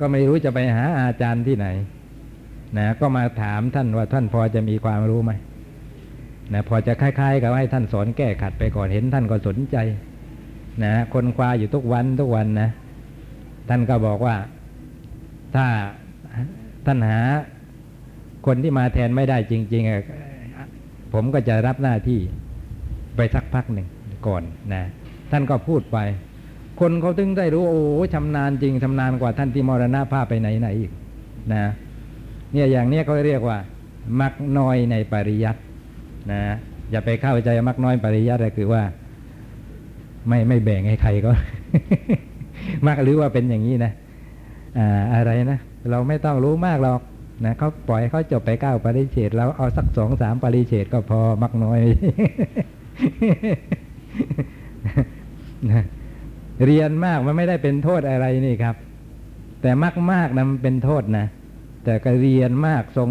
ก็ไม่รู้จะไปหาอาจารย์ที่ไหน นะก็มาถามท่านว่าท่านพอจะมีความรู้ไหมนะพอจะคล้ายๆ กับให้ท่านสอนแก้ขัดไปก่อนเห็นท่านก็สนใจ นะคนควาอยู่ทุกวันทุกวันนะ ท่านก็บอกว่า ถ้าท่านหา คนที่มาแทนไม่ได้จริงๆผมก็จะรับหน้าที่ไปสักพักหนึ่งก่อนนะ ท่านก็พูดไป คนเขาถึงได้รู้ โอ้ชำนาญจริงชำนาญกว่าท่านที่มรณภาพไปไหนไหนอีก นะ เนี่ยอย่างเนี้ยเขาเรียกว่า มักน้อยในปริยัตินะอย่าไปเข้าใจมักน้อยปริยัติคือว่า ไม่ไม่แบ่งให้ใครก็มักหรือว่าเป็นอย่างนี้นะอ่าอะไรนะเราไม่ต้องรู้มากหรอกนะเขาปล่อยเขาจบไปเก้าปริเฉดเราเอาสักสองสามปริเฉดก็พอมักน้อยนะเรียนมากมันไม่ได้เป็นโทษอะไรนี่ครับ แต่มากมากๆนะมันเป็นโทษนะ แต่ก็เรียนมากทรง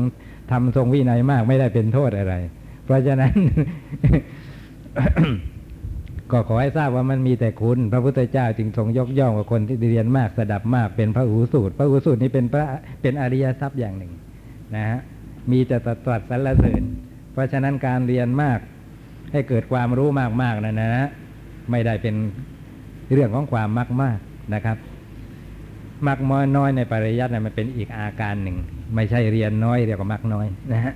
ทำทรงวินัยมากไม่ได้เป็นโทษอะไร เพราะฉะนั้น ก็ขอให้ทราบว่ามันมีแต่คุณ พระพุทธเจ้าจึงทรงยกย่องว่าคนที่เรียนมากสดับมากเป็นพระหูสูตร พระหูสูตรนี้เป็นพระเป็นอริยทรัพย์อย่างหนึ่ง นะฮะมีแต่ตรัสสรรเสริญ เพราะฉะนั้นการเรียนมาก ให้เกิดความรู้มากๆนะนะ ไม่ได้เป็นเรื่องของความมากมากๆนะครับ มากมอยน้อยในปริยัตินะมันเป็นอีกอาการหนึ่ง ไม่ใช่เรียนน้อยเรียกว่ามากน้อยนะฮะ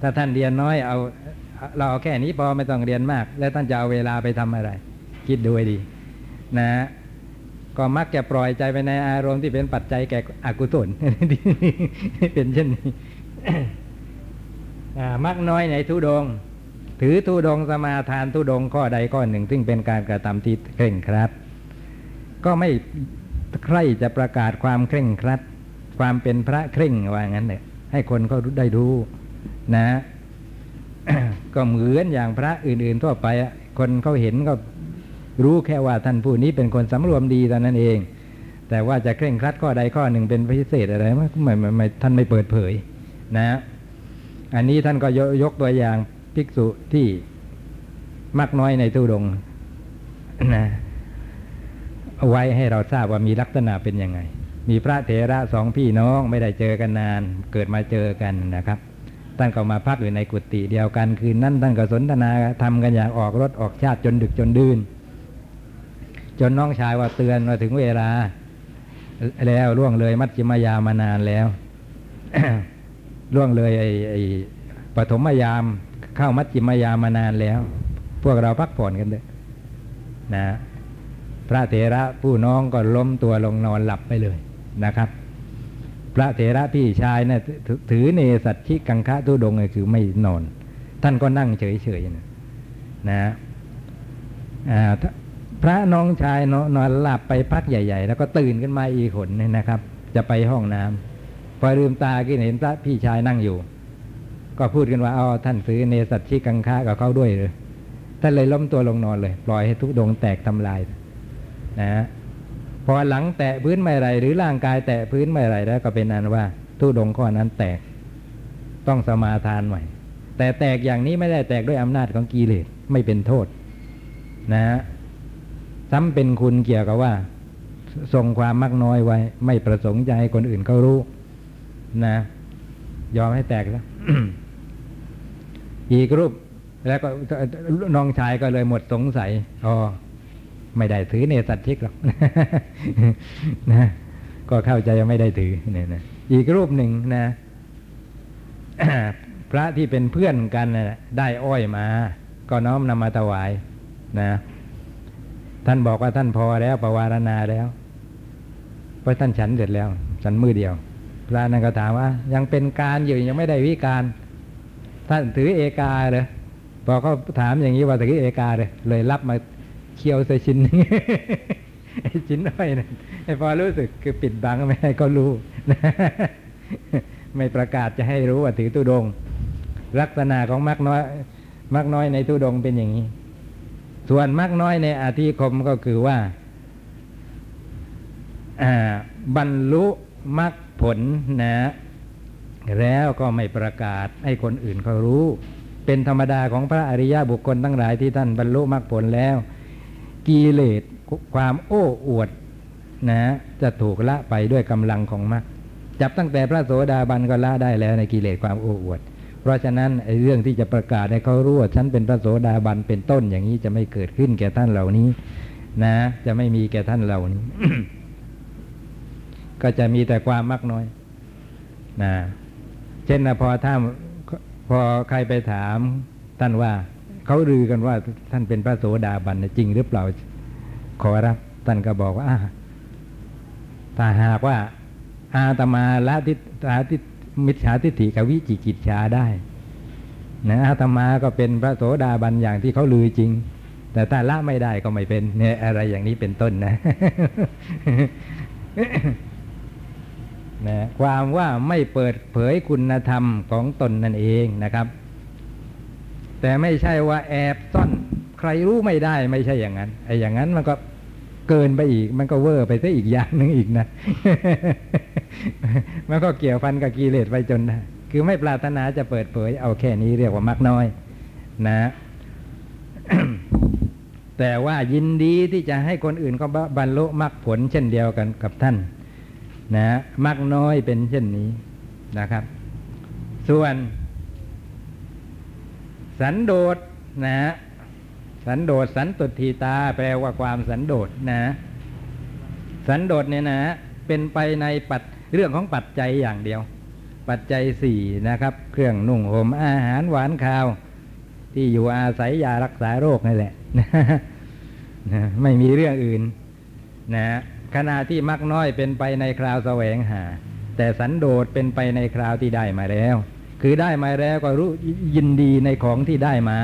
ถ้าท่านเรียนน้อยเอา เราเอาแค่นี้พอไม่ต้องเรียนมาก แล้วท่านจะเอาเวลาไปทำอะไร คิดดูให้ดีนะฮะก็มักจะปล่อยใจไปในอารมณ์ที่เป็นปัจจัยแก่อกุศลเป็นเช่นนี้อ่ามักน้อยในทุดง ถือทุดงสมาทานทุดงข้อใดข้อหนึ่ง ซึ่งเป็นการกระทำที่เคร่งครัดก็ไม่ ใครจะประกาศความเคร่งครัด ความเป็นพระเคร่งว่างั้นเนี่ยให้คนเขาได้รู้นะ ก็เหมือนอย่างพระอื่น ๆ ทั่วไปคนเขาเห็นก็รู้แค่ว่าท่านผู้นี้เป็นคนสำรวมดีต่นั้นเอง แต่ว่าจะเคร่งครัดข้อใดข้อหนึ่งเป็นพิเศษอะไรไม่ไม่ไม่ไม่ท่านไม่เปิดเผยนะ อันนี้ท่านก็ยกยกตัวอย่างภิกษุที่มักน้อยในตุดงนะ ไว้ให้เราทราบว่ามีลักษณะเป็นยังไง มีพระเถระสองพี่น้องไม่ได้เจอกันนาน เกิดมาเจอกันนะครับท่านก็มาพักอยู่ในกุฏิเดียวกันคืนนั้นท่านก็สนทนาทำกันอย่างออกรถออกชาติจนดึกจนดื่น จนน้องชายว่าเตือนว่าถึงเวลา แล้วล่วงเลยมัชฌิมยามานานแล้วล่วงเลยไอ้ไอ้ปฐมยาม เข้ามัชฌิมยามานานแล้ว พวกเราพักผ่อนกันเถอะนะ ระเถระผู้น้องก็ล้มตัวลงนอนหลับไปเลยนะครับ พระเถระพี่ชายนะ่ะถือถือเนสัตชิกังคะทุดงค์ก็คือไม่นอน ท่านก็นั่งเฉยๆนะนะพระน้องชายนอนนอนหลับไปพักใหญ่ ๆ แล้วก็ตื่นขึ้นมาอีกคนนึงนะครับ จะไปห้องน้ำพอลืมตาก็เห็นพระพี่ชายนั่งอยู่ ก็พูดกันว่าอ๋อท่านซื้อเนสัตชิกังคะกับเขาด้วยเลยท่านเลยล้มตัวลงนอนเลย ปล่อยให้ทุกดงแตกทำลาย นะฮะพอหลังแตะพื้นไม่ไร หรือร่างกายแตะพื้นไม่ไรแล้วก็เป็นอันว่าทุดงข้อนั้นแตกต้องสมาทานใหม่แต่แตกอย่างนี้ไม่ได้แตกด้วยอำนาจของกิเลสไม่เป็นโทษ นะฮะซ้ำเป็นคุณเกี่ยวกับว่าทรงความมักน้อยไว้ ไม่ประสงค์จะให้คนอื่นเขารู้ นะ ยอมให้แตกแล้วอีกรูปแล้วก็น้องชายก็เลยหมดสงสัยอ๋อ ไม่ได้ถือเนสัตชิกหรอกนะก็เข้าใจว่าไม่ได้ถือเนี่ยนะอีกรูปหนึ่งนะพระที่เป็นเพื่อนกันนะได้อ้อยมา ก็น้อมนำมาถวายนะ ท่านบอกว่าท่านพอแล้วประวารณาแล้วเพราะท่านฉันเสร็จแล้ว ฉันมือเดียว พระนั่นก็ถามว่า ยังเป็นการอยู่ยังไม่ได้วิการ ท่านถือเอกาเลยพอเขาถามอย่างนี้ว่าถือเอกาเลยเลยรับมา คี้ยวใส่ชิ้นนึงไอ้ชิ้นน้อยนะไอ้พอรู้สึกคือปิดบังไม่ให้เขารู้ไม่ประกาศจะให้รู้ว่าถือตุดง ลักษณะของมักน้อย มักน้อยในตุดงเป็นอย่างนี้ ส่วนมักน้อยในอาธิคมก็คือว่าอ่าบรรลุมรรคผลนะ แล้วก็ไม่ประกาศให้คนอื่นเขารู้ เป็นธรรมดาของพระอริยบุคคลทั้งหลายที่ท่านบรรลุมรรคผลแล้ว กิเลสความโอ้อวดนะจะถูกละไปด้วยกำลังของมรรคจับตั้งแต่พระโสดาบันก็ละได้แล้วในกิเลสความโอ้อวด เพราะฉะนั้นไอ้เรื่องที่จะประกาศให้เขารู้ว่าฉันเป็นพระโสดาบันเป็นต้นอย่างนี้จะไม่เกิดขึ้นแก่ท่านเหล่านี้ นะ จะไม่มีแก่ท่านเหล่านี้ ก็จะมีแต่ความมักน้อยนะเช่นนะพอถ้าพอใครไปถามท่านว่า เขาลือกันว่าท่านเป็นพระโสดาบันจริงหรือเปล่าขอรับ ท่านก็บอกว่าอ่าถ้าหากว่า อาตมาละทิฏละทิมิจฉาทิฏฐิกวิจิกิจฉาได้นะอาตมาก็เป็นพระโสดาบันอย่างที่เขาลือจริง แต่ถ้าละไม่ได้ก็ไม่เป็นเนี่ยอะไรอย่างนี้เป็นต้นนะนะความว่าไม่เปิดเผยคุณธรรมของตนนั่นเองนะครับ แต่ไม่ใช่ว่าแอบซ่อนใครรู้ไม่ได้ไม่ใช่อย่างนั้นไอ้อย่างนั้นมันก็เกินไปอีก มันก็เวอร์ไปซะอีกอย่างหนึ่งอีกนะมันก็เกี่ยวพันกับกิเลสไปจนได้คือไม่ปรารถนาจะเปิดเผย เอาแค่นี้เรียกว่ามักน้อย นะ แต่ว่ายินดีที่จะให้คนอื่นก็บรรลุมรรคผลเช่นเดียวกันกับท่าน นะมักน้อยเป็นเช่นนี้นะครับ ส่วน สันโดษนะสันโดษสันตุทีตา แปลว่าความสันโดษนะ สันโดษเนี่ยนะเป็นไปในปัดเรื่องของปัจจัยอย่างเดียว ปัจจัยสี่นะครับ เครื่องนุ่งห่มอาหารหวานข้าว ที่อยู่อาศัยยารักษาโรคนั่แหละนะไม่มีเรื่องอื่นนะขณะที่มักน้อยเป็นไปในคราวแสวงหา แต่สันโดษเป็นไปในคราวที่ได้มาแล้ว คือได้มาแล้วก็รู้ยินดีในของที่ได้มา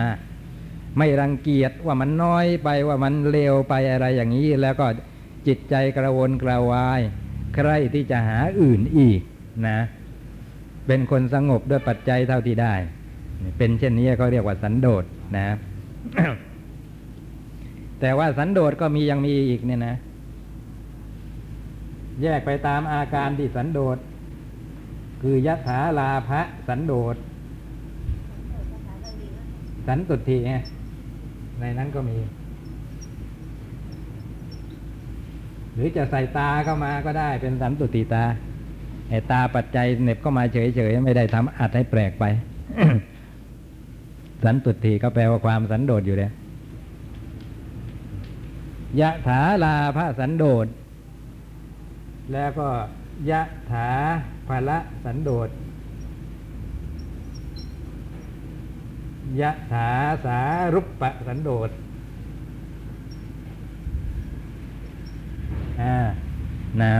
ไม่รังเกียจว่ามันน้อยไปว่ามันเลวไปอะไรอย่างนี้ แล้วก็จิตใจกระวนกระวาย ใครที่จะหาอื่นอีกนะ เป็นคนสงบด้วยปัจจัยเท่าที่ได้ เป็นเช่นนี้เขาเรียกว่าสันโดษนะ แต่ว่าสันโดษก็มียังมีอีกเนี่ยนะ แยกไปตามอาการที่สันโดษ คือยะถาลาภะสันโดษสันตุทีไงในนั้นก็มี หรือจะใส่ตาเข้ามาก็ได้เป็นสันตุติตาไอ้ตาปัจจัยเหน็บเข้ามาเฉยๆไม่ได้ทำอัดให้แปลกไป สันตุทีก็แปลว่าความสันโดษอยู่แล้วยะถาลาภะสันโดษแล้วก็ ยะถาภละสันโดษยะถาสารุปปะสันโดษอ่านะ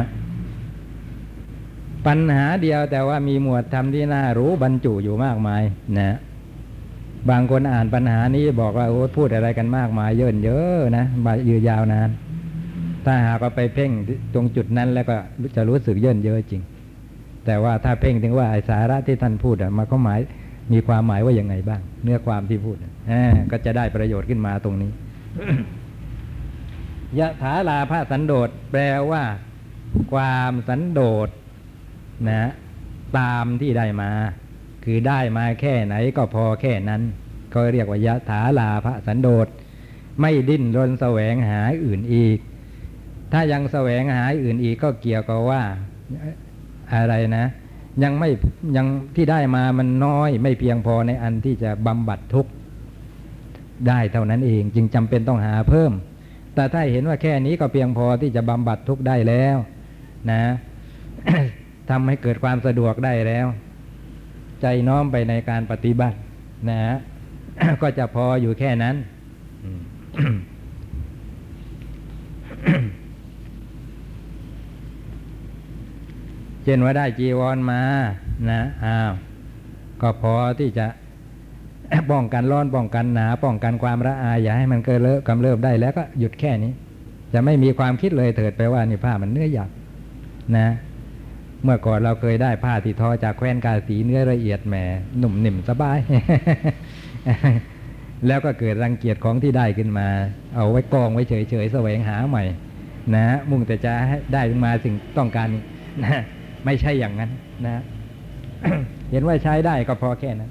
ปัญหาเดียวแต่ว่ามีหมวดธรรมที่น่ารู้บรรจุอยู่มากมายนะบางคนอ่านปัญหานี้บอกว่าโอ้พูดอะไรกันมากมายเยินเยอะนะบายือยาวนาน ถ้าหากว่าไปเพ่งตรงจุดนั้นแล้วก็จะรู้สึกเยินเยอะจริง แต่ว่าถ้าเพ่งถึงว่าไอสาระที่ท่านพูดอะมันก็หมายมีความหมายว่ายังไงบ้าง เนื้อความที่พูดอะอ่ก็จะได้ประโยชน์ขึ้นมาตรงนี้ยะถาลาภาสันโดษแปลว่า ความสันโดษนะตามที่ได้มา คือได้มาแค่ไหนก็พอแค่นั้น ก็เรียกว่ายะถาลาภสันโดษไม่ดิ้นรนแสวงหาอื่นอีก ถ้ายังแสวงหาอื่นอีกก็เกี่ยวกับว่าอะไรนะ ยังไม่ยังที่ได้มามันน้อยไม่เพียงพอในอันที่จะบำบัดทุกข์ได้เท่านั้นเอง จึงจำเป็นต้องหาเพิ่ม แต่ถ้าเห็นว่าแค่นี้ก็เพียงพอที่จะบำบัดทุกข์ได้แล้วนะทำให้เกิดความสะดวกได้แล้ว ใจน้อมไปในการปฏิบัติ นะก็จะพออยู่แค่นั้น ช่นว่าได้จีวรมานะอ้าวก็พอที่จะป้องกันร้อนป้องกันหนาป้องกันความระอายอย่าให้มันเกิดเลอะกำเริบได้แล้วก็หยุดแค่นี้ จะไม่มีความคิดเลยเถิดไปว่านี่ผ้ามันเนื้อหยาบนะ เมื่อก่อนเราเคยได้ผ้าที่ทอจากแคว้นกาสีเนื้อละเอียดแหมหนุ่มหนิ่มสบาย แล้วก็เกิดรังเกียจของที่ได้ขึ้นมา เอาไว้กองไว้เฉยๆแสวงหาใหม่ นะมุ่งแต่จะได้มาสิ่งต้องการนะ ไม่ใช่อย่างนั้นนะเห็นว่าใช้ได้ก็พอแค่นั้น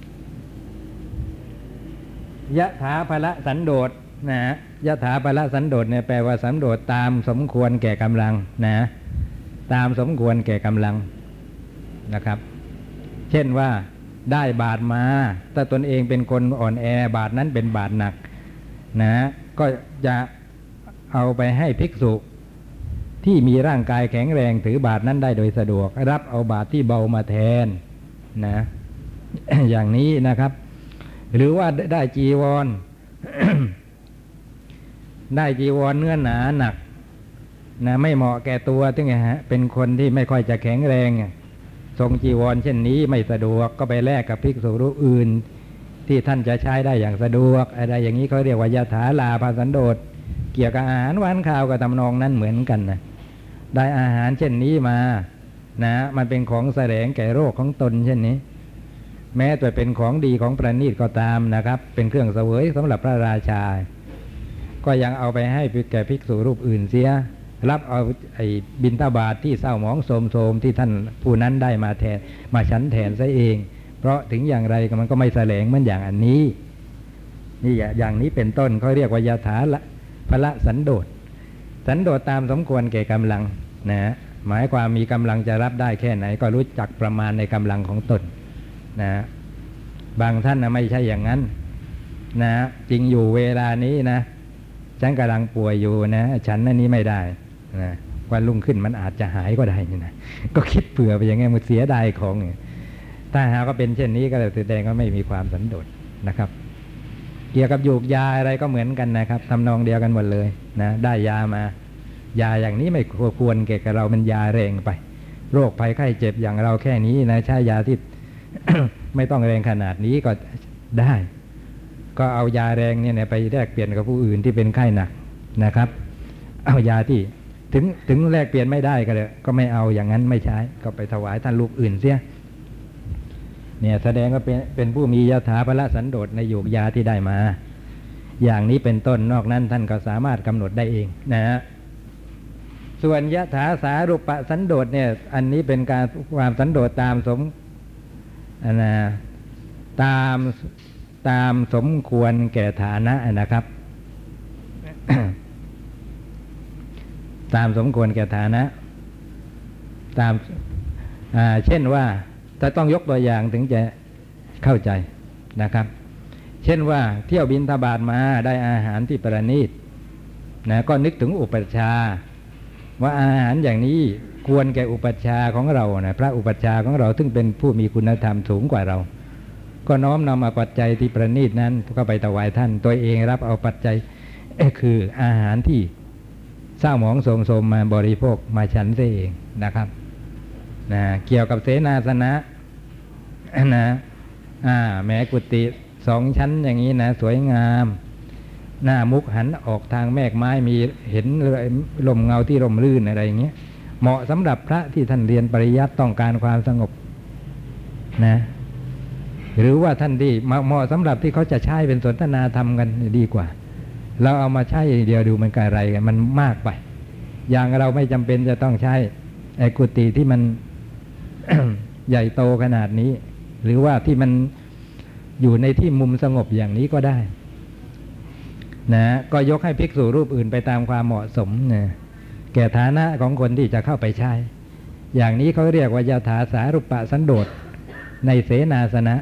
ยะถาภละสันโดษนะยะถาภละสันโดษเนี่ยแปลว่าสันโดษตามสมควรแก่กำลังนะ ตามสมควรแก่กำลังนะครับ เช่นว่าได้บาทมา ถ้าตนเองเป็นคนอ่อนแอบาทนั้นเป็นบาทหนัก นะ ก็จะเอาไปให้ภิกษุ ที่มีร่างกายแข็งแรงถือบาทนั้นได้โดยสะดวก รับเอาบาทที่เบามาแทนนะ อย่างนี้นะครับ หรือว่าได้จีวร ได้จีวรเนื้อหนาหนักนะไม่เหมาะแก่ตัวถึงไงฮะเป็นคนที่ไม่ค่อยจะแข็งแรงทรงจีวร เช่นนี้ไม่สะดวกก็ไปแลกกับภิกษุรูปอื่น ที่ท่านจะใช้ได้อย่างสะดวก อะไรอย่างนี้เขาเรียกว่ายาถาลาภาสันโดษ เกี่ยวกับอาหารหวานข้าวกับตำนองนั้นเหมือนกันนะได้อาหารเช่นนี้มานะมันเป็นของแสลงแก่โรคของตนเช่นนี้ แม้แต่เป็นของดีของประณีตก็ตามนะครับ เป็นเครื่องเสวยสำหรับพระราชา ก็ยังเอาไปให้แก่ภิกษุรูปอื่นเสีย รับเอาไอ้บินตาบาทที่เศร้าหมองโสมโสมที่ท่านผู้นั้นได้มาแทนมาชั้นแทนซะเอง เพราะถึงอย่างไรก็มันก็ไม่แสลงเหมือนอย่างอันนี้ นี่อย่างนี้เป็นต้นเขาเรียกว่ายาถาละ พระสันโดษสันโดษตามสมควรแก่กำลังนะหมายความมีกำลังจะรับได้แค่ไหน ก็รู้จักประมาณในกำลังของตนนะบางท่านนะไม่ใช่อย่างนั้น นะจริงอยู่เวลานี้นะฉันกำลังป่วยอยู่นะ ฉันนั่นนี้ไม่ได้นะวันรุ่งขึ้นมันอาจจะหายก็ได้นะก็คิดเผื่อไปอย่างไงมันเสียดายของเนี่ยถ้าหากก็เป็นเช่นนี้ก็แสดงว่าไม่มีความสันโดษนะครับ เกี่ยวกับยูกยาอะไรก็เหมือนกันนะครับทำนองเดียวกันหมดเลยนะได้ยามายาอย่างนี้ไม่ควรเกี่ยวกับเรามันยาแรงไป โรคภัยไข้เจ็บอย่างเราแค่นี้นะใช้ยาที่ไม่ต้องแรงขนาดนี้ก็ได้ ก็เอายาแรงเนี่ยไปแลกเปลี่ยนกับผู้อื่นที่เป็นไข้หนักนะครับ เอายาที่ถึงถึงแลกเปลี่ยนไม่ได้ก็เลยก็ไม่เอาอย่างนั้นไม่ใช้ก็ไปถวายท่านลูกอื่นเสีย เนี่ยแสดงว่าเป็นเป็นผู้มียถาภละสันโดษในโยกยาที่ได้มา อย่างนี้เป็นต้นนอกนั้นท่านก็สามารถกำหนดได้เองนะฮะส่วนยถาสารุปสันโดษเนี่ย อันนี้เป็นการความสันโดษตามสมนะตามตามสมควรแก่ฐานะนะครับ ตามสมควรแก่ฐานะ ตามเช่นว่า จะต้องยกตัวอย่างถึงจะเข้าใจนะครับ เช่นว่าเที่ยวบินทบาทมาได้อาหารที่ประณีตนะก็นึกถึงอุปัชฌาว่าอาหารอย่างนี้ควรแก่อุปัชฌาของเรานะพระอุปัชฌาของเราซึ่งเป็นผู้มีคุณธรรมสูงกว่าเรา ก็น้อมนำเอาปัจจัยที่ประณีตนั้นก็ไปถวายท่าน ตัวเองรับเอาปัจจัยคืออาหารที่เศร้าหมองโสมโสมมาบริโภคมาฉันเองนะครับ นะเกี่ยวกับเสนาสนะนะอ่าแม้กุฏิสองชั้นอย่างนี้นะสวยงาม หน้ามุกหันออกทางแมกไม้มีเห็นลมเงาที่ลมรื่นอะไรอย่างเงี้ยเหมาะสำหรับพระที่ท่านเรียนปริยัติต้องการความสงบนะ หรือว่าท่านที่เหมาะสำหรับที่เขาจะใช้เป็นสนทนาธรรมกันดีกว่า เราเอามาใช้เดียวดูมันกอะไรกันมันมากไป อย่างเราไม่จำเป็นจะต้องใช้ไอ้กุฏิที่มัน ใหญ่โตขนาดนี้ หรือว่าที่มันอยู่ในที่มุมสงบอย่างนี้ก็ได้นะก็ยกให้ภิกษุรูปอื่นไปตามความเหมาะสมนะแก่ฐานะของคนที่จะเข้าไปใช้ อย่างนี้เขาเรียกว่ายาถาสารุปปะสันโดษในเสนาสนะ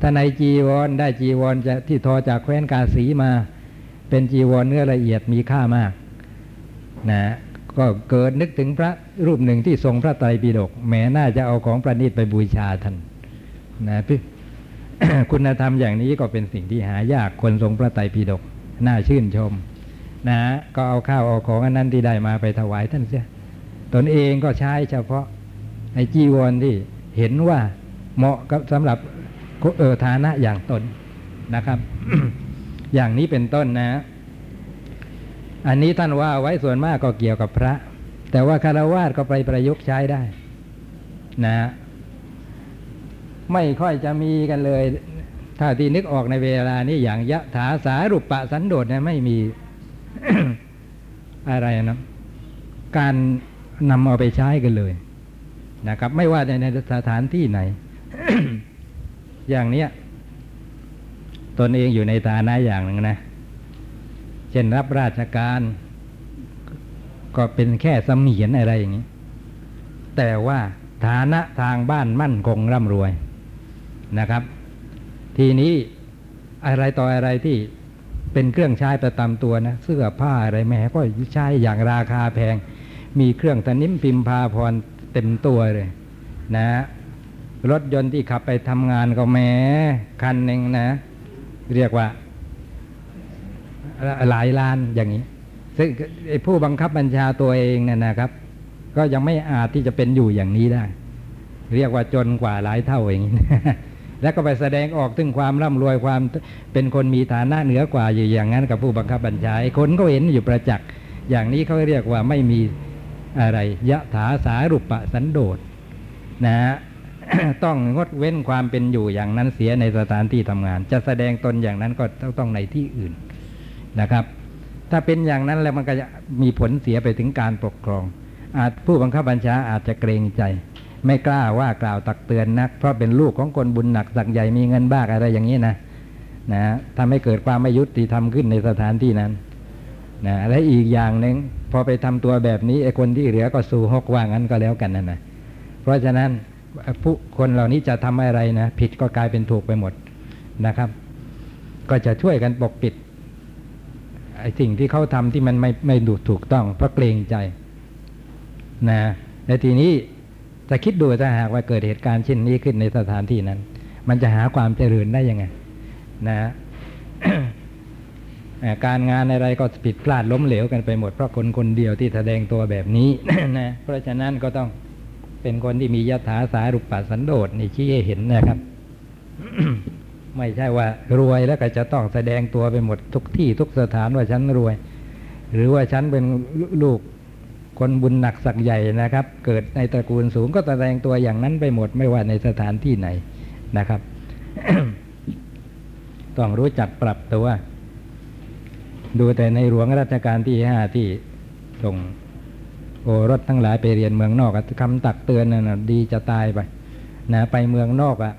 ถ้าในจีวรได้จีวรจะที่ทอจากแคว้นกาสีมา เป็นจีวรเนื้อละเอียดมีค่ามาก นะ ก็เกิดนึกถึงพระรูปหนึ่งที่ทรงพระไตรปิฎกแหมน่าจะเอาของประณีตไปบูชาท่านนะพี่คุณธรรมอย่างนี้ก็เป็นสิ่งที่หายากคนทรงพระไตรปิฎกน่าชื่นชม นะก็เอาข้าวเอาของอันนั้นที่ได้มาไปถวายท่านเสียตนเองก็ใช้เฉพาะไอ้จีวรที่เห็นว่าเหมาะกับสำหรับเออฐานะอย่างตนนะครับ อย่างนี้เป็นต้นนะ อันนี้ท่านว่าไว้ส่วนมากก็เกี่ยวกับพระ แต่ว่าคารวาสก็ไปประยุกต์ใช้ได้ นะไม่ค่อยจะมีกันเลย ถ้าที่นึกออกในเวลานี้อย่างยะถาสารุปปะสันโดษเนี่ยไม่มีอะไรนะการนำเอาไปใช้กันเลย นะครับ ไม่ว่าในสถานที่ไหน อย่างเนี้ย ตนเองอยู่ในฐานะอย่างหนึ่งนะ เช่นรับราชการ ก็เป็นแค่สมียนอะไรอย่างนี้ แต่ว่าฐานะทางบ้านมั่นคงร่ำรวยนะครับ ทีนี้อะไรต่ออะไรที่เป็นเครื่องใช้ประจำตัวนะเสื้อผ้าอะไรแม้ก็ใช้อย่างราคาแพง มีเครื่องตะนิ่มพิมพาพรเต็มตัวเลย นะรถยนต์ที่ขับไปทำงานก็แม้คันหนึ่งนะ เรียกว่า หลายล้านอย่างนี้ ซึ่งไอ้ผู้บังคับบัญชาตัวเองเนี่ยนะครับ ก็ยังไม่อาจที่จะเป็นอยู่อย่างนี้ได้ เรียกว่าจนกว่าหลายเท่าอย่างนี้แล้วก็ไปแสดงออกถึงความร่ำรวยความเป็นคนมีฐานะเหนือกว่าอยู่อย่างนั้นกับผู้บังคับบัญชาไอ้คนก็เห็นอยู่ประจักษ์อย่างนี้เขาเรียกว่าไม่มีอะไรยะถาสารุปะสันโดษนะฮะต้องงดเว้นความเป็นอยู่อย่างนั้นเสียในสถานที่ทำงาน จะแสดงตนอย่างนั้นก็ต้องในที่อื่น นะครับ ถ้าเป็นอย่างนั้นแล้วมันก็จะมีผลเสียไปถึงการปกครอง อาจผู้บังคับบัญชาอาจจะเกรงใจ ไม่กล้าว่ากล่าวตักเตือนนัก เพราะเป็นลูกของคนบุญหนักสักใหญ่มีเงินบ้าอะไรอย่างนี้นะนะทำให้เกิดความไม่ยุติธรรมขึ้นในสถานที่นั้นนะและอีกอย่างหนึ่งพอไปทำตัวแบบนี้ไอ้คนที่เหลือก็สู่หกว่างั้นก็แล้วกันนะนะเพราะฉะนั้นผู้คนเหล่านี้จะทำอะไรนะ ผิดก็กลายเป็นถูกไปหมดนะครับ ก็จะช่วยกันปกปิด ไอ้สิ่งที่เขาทำที่มันไม่ไม่ดูถูกต้อง เพราะเกรงใจนะในทีนี้จะคิดดูถ้าหากว่าเกิดเหตุการณ์เช่นนี้ขึ้นในสถานที่นั้น มันจะหาความเจริญได้ยังไง นะการงานอะไรก็ผิดพลาดล้มเหลวกันไปหมดเพราะคนคนเดียวที่แสดงตัวแบบนี้นะเพราะฉะนั้นก็ต้องเป็นคนที่มียถาสารุปปัสันโดษนี่ชี้ให้เห็นนะครับ ไม่ใช่ว่ารวยแล้วก็จะต้องแสดงตัวไปหมดทุกที่ทุกสถานว่าฉันรวย หรือว่าฉันเป็นลูกคนบุญหนักสักใหญ่นะครับ เกิดในตระกูลสูงก็แสดงตัวอย่างนั้นไปหมดไม่ว่าในสถานที่ไหนนะครับ ต้องรู้จักปรับตัว ดูแต่ในหลวงรัชกาลที่ห้าที่ส่งโอรสทั้งหลายไปเรียนเมืองนอกคำตักเตือนน่ะดีจะตายไปนะไปเมืองนอกอะ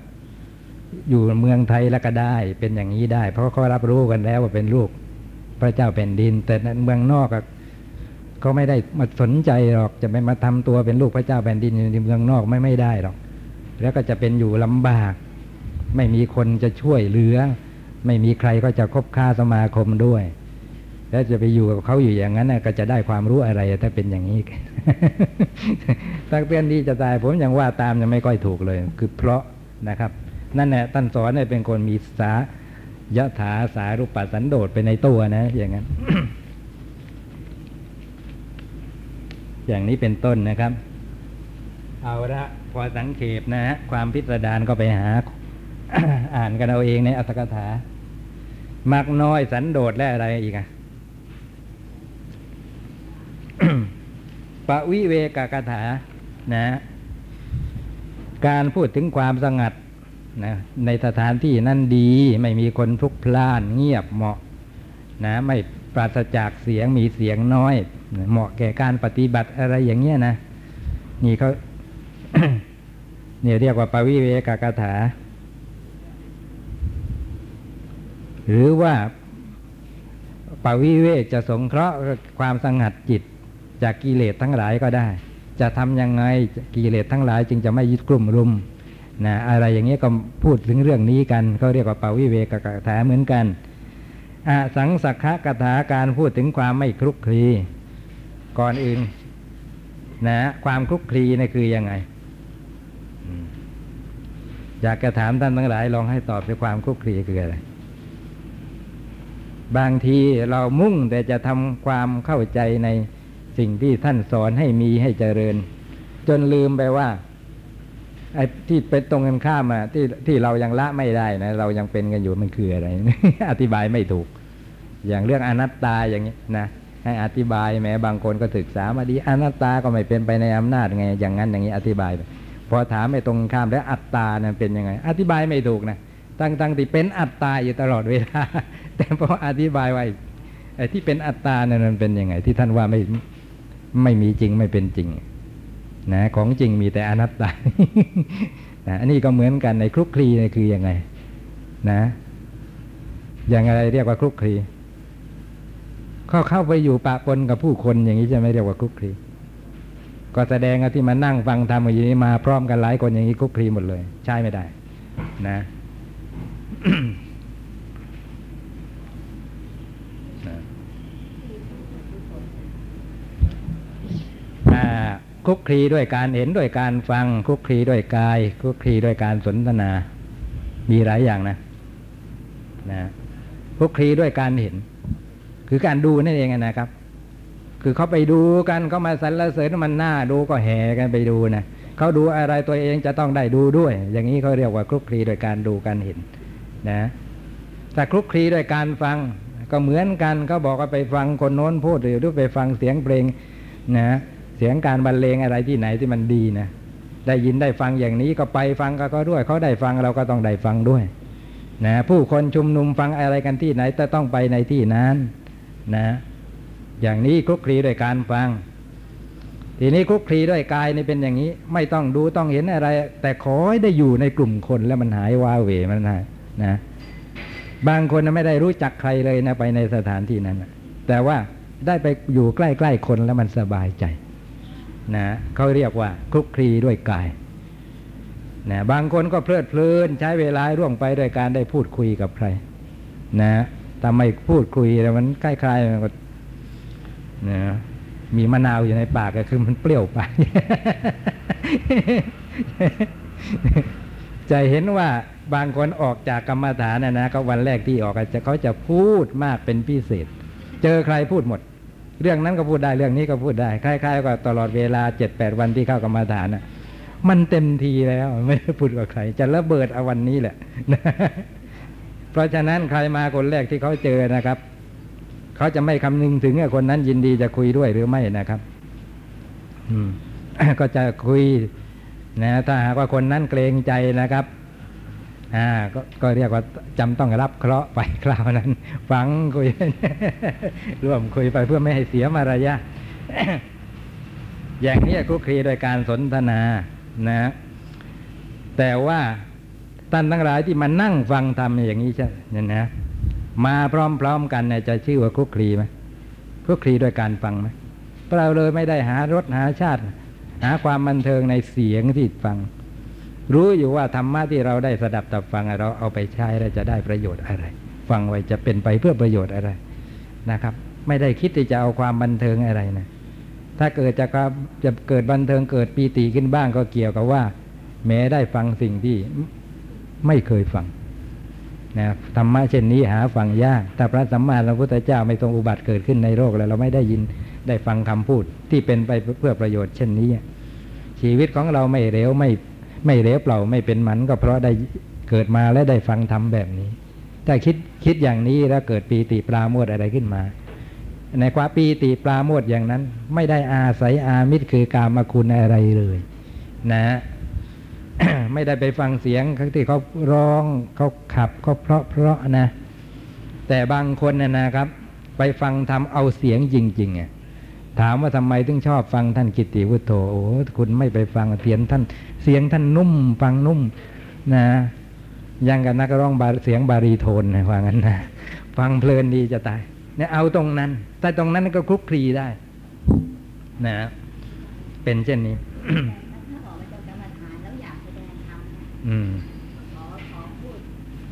อยู่เมืองไทยแล้วก็ได้เป็นอย่างนี้ได้ เพราะเขารับรู้กันแล้วว่าเป็นลูกพระเจ้าแผ่นดิน แต่เมืองนอกอะเขาไม่ได้มาสนใจหรอกจะไม่มาทำตัวเป็นลูกพระเจ้าแผ่นดินอยู่ในเมืองนอกไม่ไม่ได้หรอก แล้วก็จะเป็นอยู่ลำบาก ไม่มีคนจะช่วยเหลือ ไม่มีใครก็จะคบค้าสมาคมด้วย แล้วจะไปอยู่กับเขาอยู่อย่างนั้นก็จะได้ความรู้อะไรถ้าเป็นอย่างนี้ตักเตือนดีจะตายผมยังว่าตามยังไม่ค่อยถูกเลย คือเพราะนะครับ นั่นแหละท่านสอนให้เป็นคนมีสายะถาสารุปปัสสันโดษไปในตัวนะ อย่างนั้น อย่างนี้เป็นต้นนะครับ เอาละพอสังเขปนะฮะความพิสดารก็ไปหา อ่านกันเอาเองในอัตถกถามักน้อยสันโดษและอะไรอีกอะปวิเวกกถานะ การพูดถึงความสงัด นะในสถานที่นั่นดีไม่มีคนพลุกพล่านเงียบเหมาะนะไม่ปราศจากเสียงมีเสียงน้อย เหมาะแก่การปฏิบัติอะไรอย่างเงี้ยนะ นี่เขาเนี่ยเรียกว่าปวิเวกกถา หรือว่าปวิเวกจะสงเคราะห์ความสงัดจิต จากกิเลสทั้งหลายก็ได้ จะทำยังไงกิเลสทั้งหลายจึงจะไม่ยึดกลุ่มรุม นะอะไรอย่างเงี้ยก็พูดถึงเรื่องนี้กันก็เรียกว่าปาวิเวกกถาเหมือนกันอสังสักขะกถาการพูดถึงความไม่คลุกคลีก่อนอื่นนะความคลุกคลีนี่คือยังไงอืมอยากจะถามท่านทั้งหลาย ลองให้ตอบด้วยความคลุกคลีคืออะไรบางทีเรามุ่งแต่จะทำความเข้าใจในสิ่งที่ท่านสอนให้มีให้เจริญ จนลืมไปว่า ไอ้ที่เป็นตรงกันข้ามอะที่ที่เรายังละไม่ได้นะเรายังเป็นกันอยู่มันคืออะไร อธิบายไม่ถูก อย่างเรื่องอนัตตาอย่างนี้นะให้อธิบายแม้บางคนก็ศึกษามาดีอนัตตาก็ไม่เป็นไปในอำนาจไง อย่างนั้นอย่างนี้อธิบายพอถามไปตรงข้ามแล้วอัตตานั้นเป็นยังไง อธิบายไม่ถูกนะตั้งตั้งที่เป็นอัตตาอยู่ตลอดเวลา แต่พออธิบายไว้ไอ้ที่เป็นอัตตาเนี่ยมันเป็นยังไง ที่ท่านว่าไม่ไม่มีจริงไม่เป็นจริง นะของจริงมีแต่อนัตตานะอันนี้ก็เหมือนกันในคลุกคลีนี่คือยังไง นะ อย่างอะไรเรียกว่าคลุกคลีเข้าเข้าไปอยู่ปะปนกับผู้คนอย่างนี้จะไม่เรียกว่าคลุกคลีก็แสดงที่มานั่งฟังธรรมอย่างนี้มาพร้อมกันหลายคนอย่างนี้คลุกคลีหมดเลย ใช่ไม่ได้ นะ คลุกคลีด้วยการเห็นด้วยการฟังคลุกคลีด้วยกายคลุกคลีด้วยการสนทนา มีหลายอย่างนะนะคลุกคลีด้วยการเห็น คือการดูนั่นเองนะครับ คือเขาไปดูกันเขามาสรรเสริญมันหน่าดูก็แห่กันไปดูนะเขาดูอะไรตัวเองจะต้องได้ดูด้วย อย่างนี้เขาเรียกว่าคลุกคลีโดยการดูการเห็นนะแต่คลุกคลีด้วยการฟังก็เหมือนกันเขาบอกว่าไปฟังคนโน้นพูดหรือไปฟังเสียงเพลงนะ สียงการบรรเลงอะไรที่ไหนที่มันดีนะได้ยินได้ฟังอย่างนี้ก็ไปฟังก็ก็ด้วยเขาได้ฟังเราก็ต้องได้ฟังด้วยนะผู้คนชุมนุมฟังอะไรกันที่ไหนจะต้องไปในที่นั้นนะอย่างนี้คลุกคลีด้วยการฟัง ทีนี้คลุกคลีด้วยกายนี่เป็นอย่างนี้ ไม่ต้องดูต้องเห็นอะไร แต่ขอให้ได้อยู่ในกลุ่มคนแล้วมันหายวาเหวมันหายนะบางคนไม่ได้รู้จักใครเลยนะไปในสถานที่นั้น แต่ว่าได้ไปอยู่ใกล้ๆคนแล้วมันสบายใจ นะเขาเรียกว่าคลุกคลีด้วยกายนะบางคนก็เพลิดเพลินใช้เวลาร่วงไปด้วยการได้พูดคุยกับใคร นะทำไมพูดคุยแล้วมันใกล้ๆมันก็นะมีมะนาวอยู่ในปากก็คือมันเปรี้ยวไป จะเห็นว่าบางคนออกจากกรรมฐานนะนะก็วันแรกที่ออกจะเขาจะพูดมากเป็นพิเศษ เจอใครพูดหมด เรื่องนั้นก็พูดได้เรื่องนี้ก็พูดได้คล้ายๆกับตลอดเวลาเจ็ดแปดวันที่เข้ากรรมฐานน่ะมันเต็มทีแล้วไม่ได้พูดกับใคร จะระเบิดเอาวันนี้แหละเพราะฉะนั้นใครมาคนแรกที่เขาเจอนะครับ เขาจะไม่คำนึงถึงคนนั้นยินดีจะคุยด้วยหรือไม่นะครับ อืมก็จะคุยนะถ้าหากว่าคนนั้นเกรงใจนะครับ อ่าก็ก็เรียกว่าจำต้องรับเคราะห์ไปคราวนั้น ฟังคุยร่วมคุยไปเพื่อไม่ให้เสียมารยาทอย่างนี้คุกคลีโดยการสนทนานะ แต่ว่าท่านทั้งหลายที่มานั่งฟังธรรมอย่างนี้ใช่เนี่ยนะมาพร้อมๆกันเนี่ยจะชื่อว่าคุกคลีไหมคุกคลีโดยการฟังไหมเราเลยไม่ได้หารสหาชาติ หาความบันเทิงในเสียงที่ฟัง รู้อยู่ว่าธรรมะที่เราได้สดับตับฟังเราเอาไปใช้เราจะได้ประโยชน์อะไร ฟังไว้จะเป็นไปเพื่อประโยชน์อะไรนะครับ ไม่ได้คิดที่จะเอาความบันเทิงอะไรนะถ้าเกิดจะครับจะเกิดบันเทิงเกิดปีติขึ้นบ้างก็เกี่ยวกับว่า แม้ได้ฟังสิ่งที่ไม่เคยฟังนะธรรมะเช่นนี้หาฟังยากถ้าพระสัมมาสัมพุทธเจ้าไม่ทรงอุบัติเกิดขึ้นในโลกแล้วเราไม่ได้ยินได้ฟังคำพูดที่เป็นไปเพื่อประโยชน์เช่นนี้ ชีวิตของเราไม่เร็วไม่ ไม่เร็วเปล่าไม่เป็นมันก็เพราะได้เกิดมาและได้ฟังธรรมแบบนี้ ถ้าคิดคิดอย่างนี้แล้วเกิดปีติปราโมทอะไรขึ้นมา ในความปีติปราโมทอย่างนั้น ไม่ได้อาศัยอามิตรคือกามคุณอะไรเลย นะไม่ได้ไปฟังเสียงที่เขาร้องเขาขับเขาเพราะเพราะนะ แต่บางคนนะนะครับ ไปฟังทำเอาเสียงจริงๆอะ ถามว่าทำไมถึงชอบฟังท่านกิตติวุฒโธโอ้คุณไม่ไปฟังเสียงท่านเสียงท่านนุ่ม ฟังนุ่มนะยังกับนักร้องบาเสียงบารีโทนนะว่างั้นนะฟังเพลินดีจะตายเนี่ยเอาตรงนั้น แต่ตรงนั้นก็คลุกคลีได้ นะ เป็นเช่นนี้ถ้าบอกว่าจะกรรมฐานแล้วอยากแสดงธรรมเนี่ยอืมขอขอพูด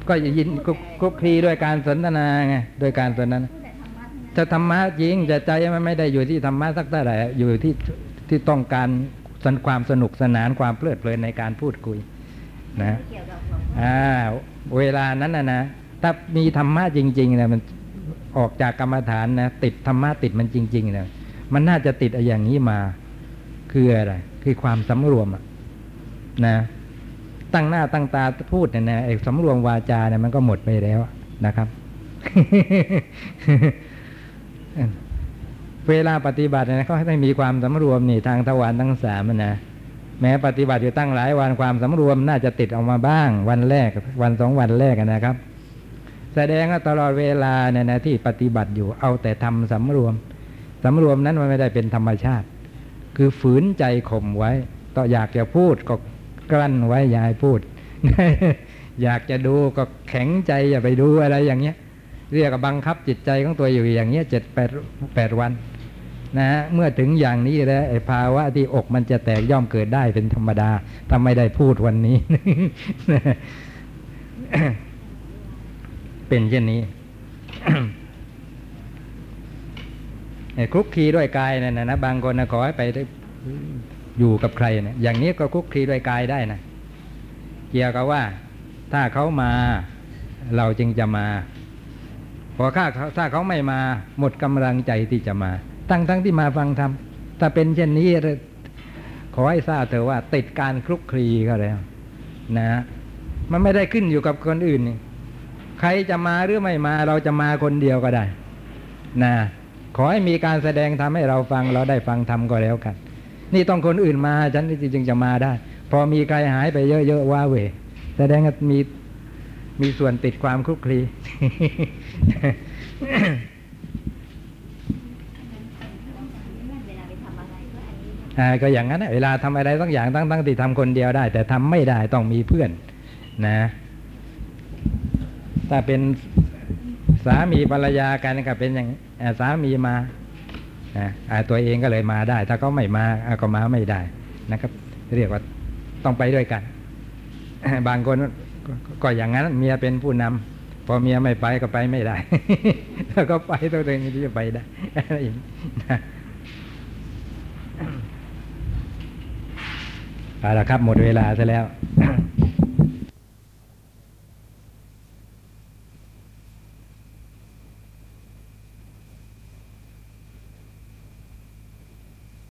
ก็ยินคลุกคลุกคลีด้วยการสนทนาไงด้วยการสนทนา พูดแต่ธรรมะทั้งนั้นจะธรรมะจริงแต่ใจมันไม่ได้อยู่ที่ธรรมะสักเท่าไหร่อยู่ที่ที่ต้องการสนความสนุกสนานความเพลิดเพลินในการพูดคุย นะอ่าเวลานั้นนะนะถ้ามีธรรมะจริงๆนะมันออกจากกรรมฐานนะติดธรรมะติดมันจริงๆนะมันน่าจะติดไอ้อย่างนี้มา คืออะไร คือความสำรวมอะนะตั้งหน้าตั้งตาพูดเนี่ยนะไอ้สำรวมวาจาเนี่ยมันก็หมดไปแล้วนะครับ เวลาปฏิบัติเนี่ยเขาให้มีความสำรวมนี่ทางทวารทั้งสามนะแม้ปฏิบัติอยู่ตั้งหลายวันความสำรวมน่าจะติดออกมาบ้าง วันแรกวันสองวันแรกนะครับ แสดงว่าตลอดเวลาเนี่ยนะที่ปฏิบัติอยู่เอาแต่ทำสำรวมสำรวมนั้นมันไม่ได้เป็นธรรมชาติ คือฝืนใจข่มไว้ ต่ออยากจะพูดก็กลั้นไว้อย่าให้พูด อยากจะดูก็แข็งใจอย่าไปดูอะไรอย่างเงี้ย เรียกบังคับจิตใจของตัวอยู่อย่างเงี้ยเจ็ดแปดแปดวันนะฮะเมื่อถึงอย่างนี้แล้วไอ้ภาวะที่อกมันจะแตกย่อมเกิดได้เป็นธรรมดาถ้าไม่ได้พูดวันนี้ เป็นเช่นนี้คลุกคลีด้วยกายนั่นนะนะบางคนนะขอให้ไปอยู่กับใครเนี่ยอย่างนี้ก็คลุกคลีด้วยกายได้นะเกี่ยวกับว่า ถ้าเขามาเราจึงจะมา พอข้าเขาถ้าเขาไม่มาหมดกำลังใจที่จะมา ตั้งทั้งที่มาฟังธรรมถ้าเป็นเช่นนี้ขอให้ทราบเถอะว่า ติดการคลุกคลีก็แล้ว นะมันไม่ได้ขึ้นอยู่กับคนอื่นนี่ใครจะมาหรือไม่มาเราจะมาคนเดียวก็ได้ นะ ขอให้มีการแสดงทำให้เราฟังเราได้ฟังทำก็แล้วกัน นี่ต้องคนอื่นมาฉันจึงจะมาได้ พอมีใครหายไปเยอะๆว่าเวแสดงมีมีส่วนติดความคลุกคลี เอะไรก็อันนี้อ่าก็อย่างนั้นน่ะเวลาทำอะไรสักอย่างตั้งตั้งที่ทำคนเดียวได้ แต่ทำไม่ได้ต้องมีเพื่อนนะถ้าเป็นสามีภรรยากันก็เป็นอย่างสามีมาตัวเองก็เลยมาได้ ถ้าเขาไม่มาก็มาไม่ได้นะครับ เรียกว่าต้องไปด้วยกัน บางคนก็ก็อย่างนั้นเมียเป็นผู้นำ พอเมียไม่ไปก็ไปไม่ได้แล้วก็ไปตัวเองที่จะไปได้อะไรอย่างนี้เอาละครับหมดเวลาซะแล้ว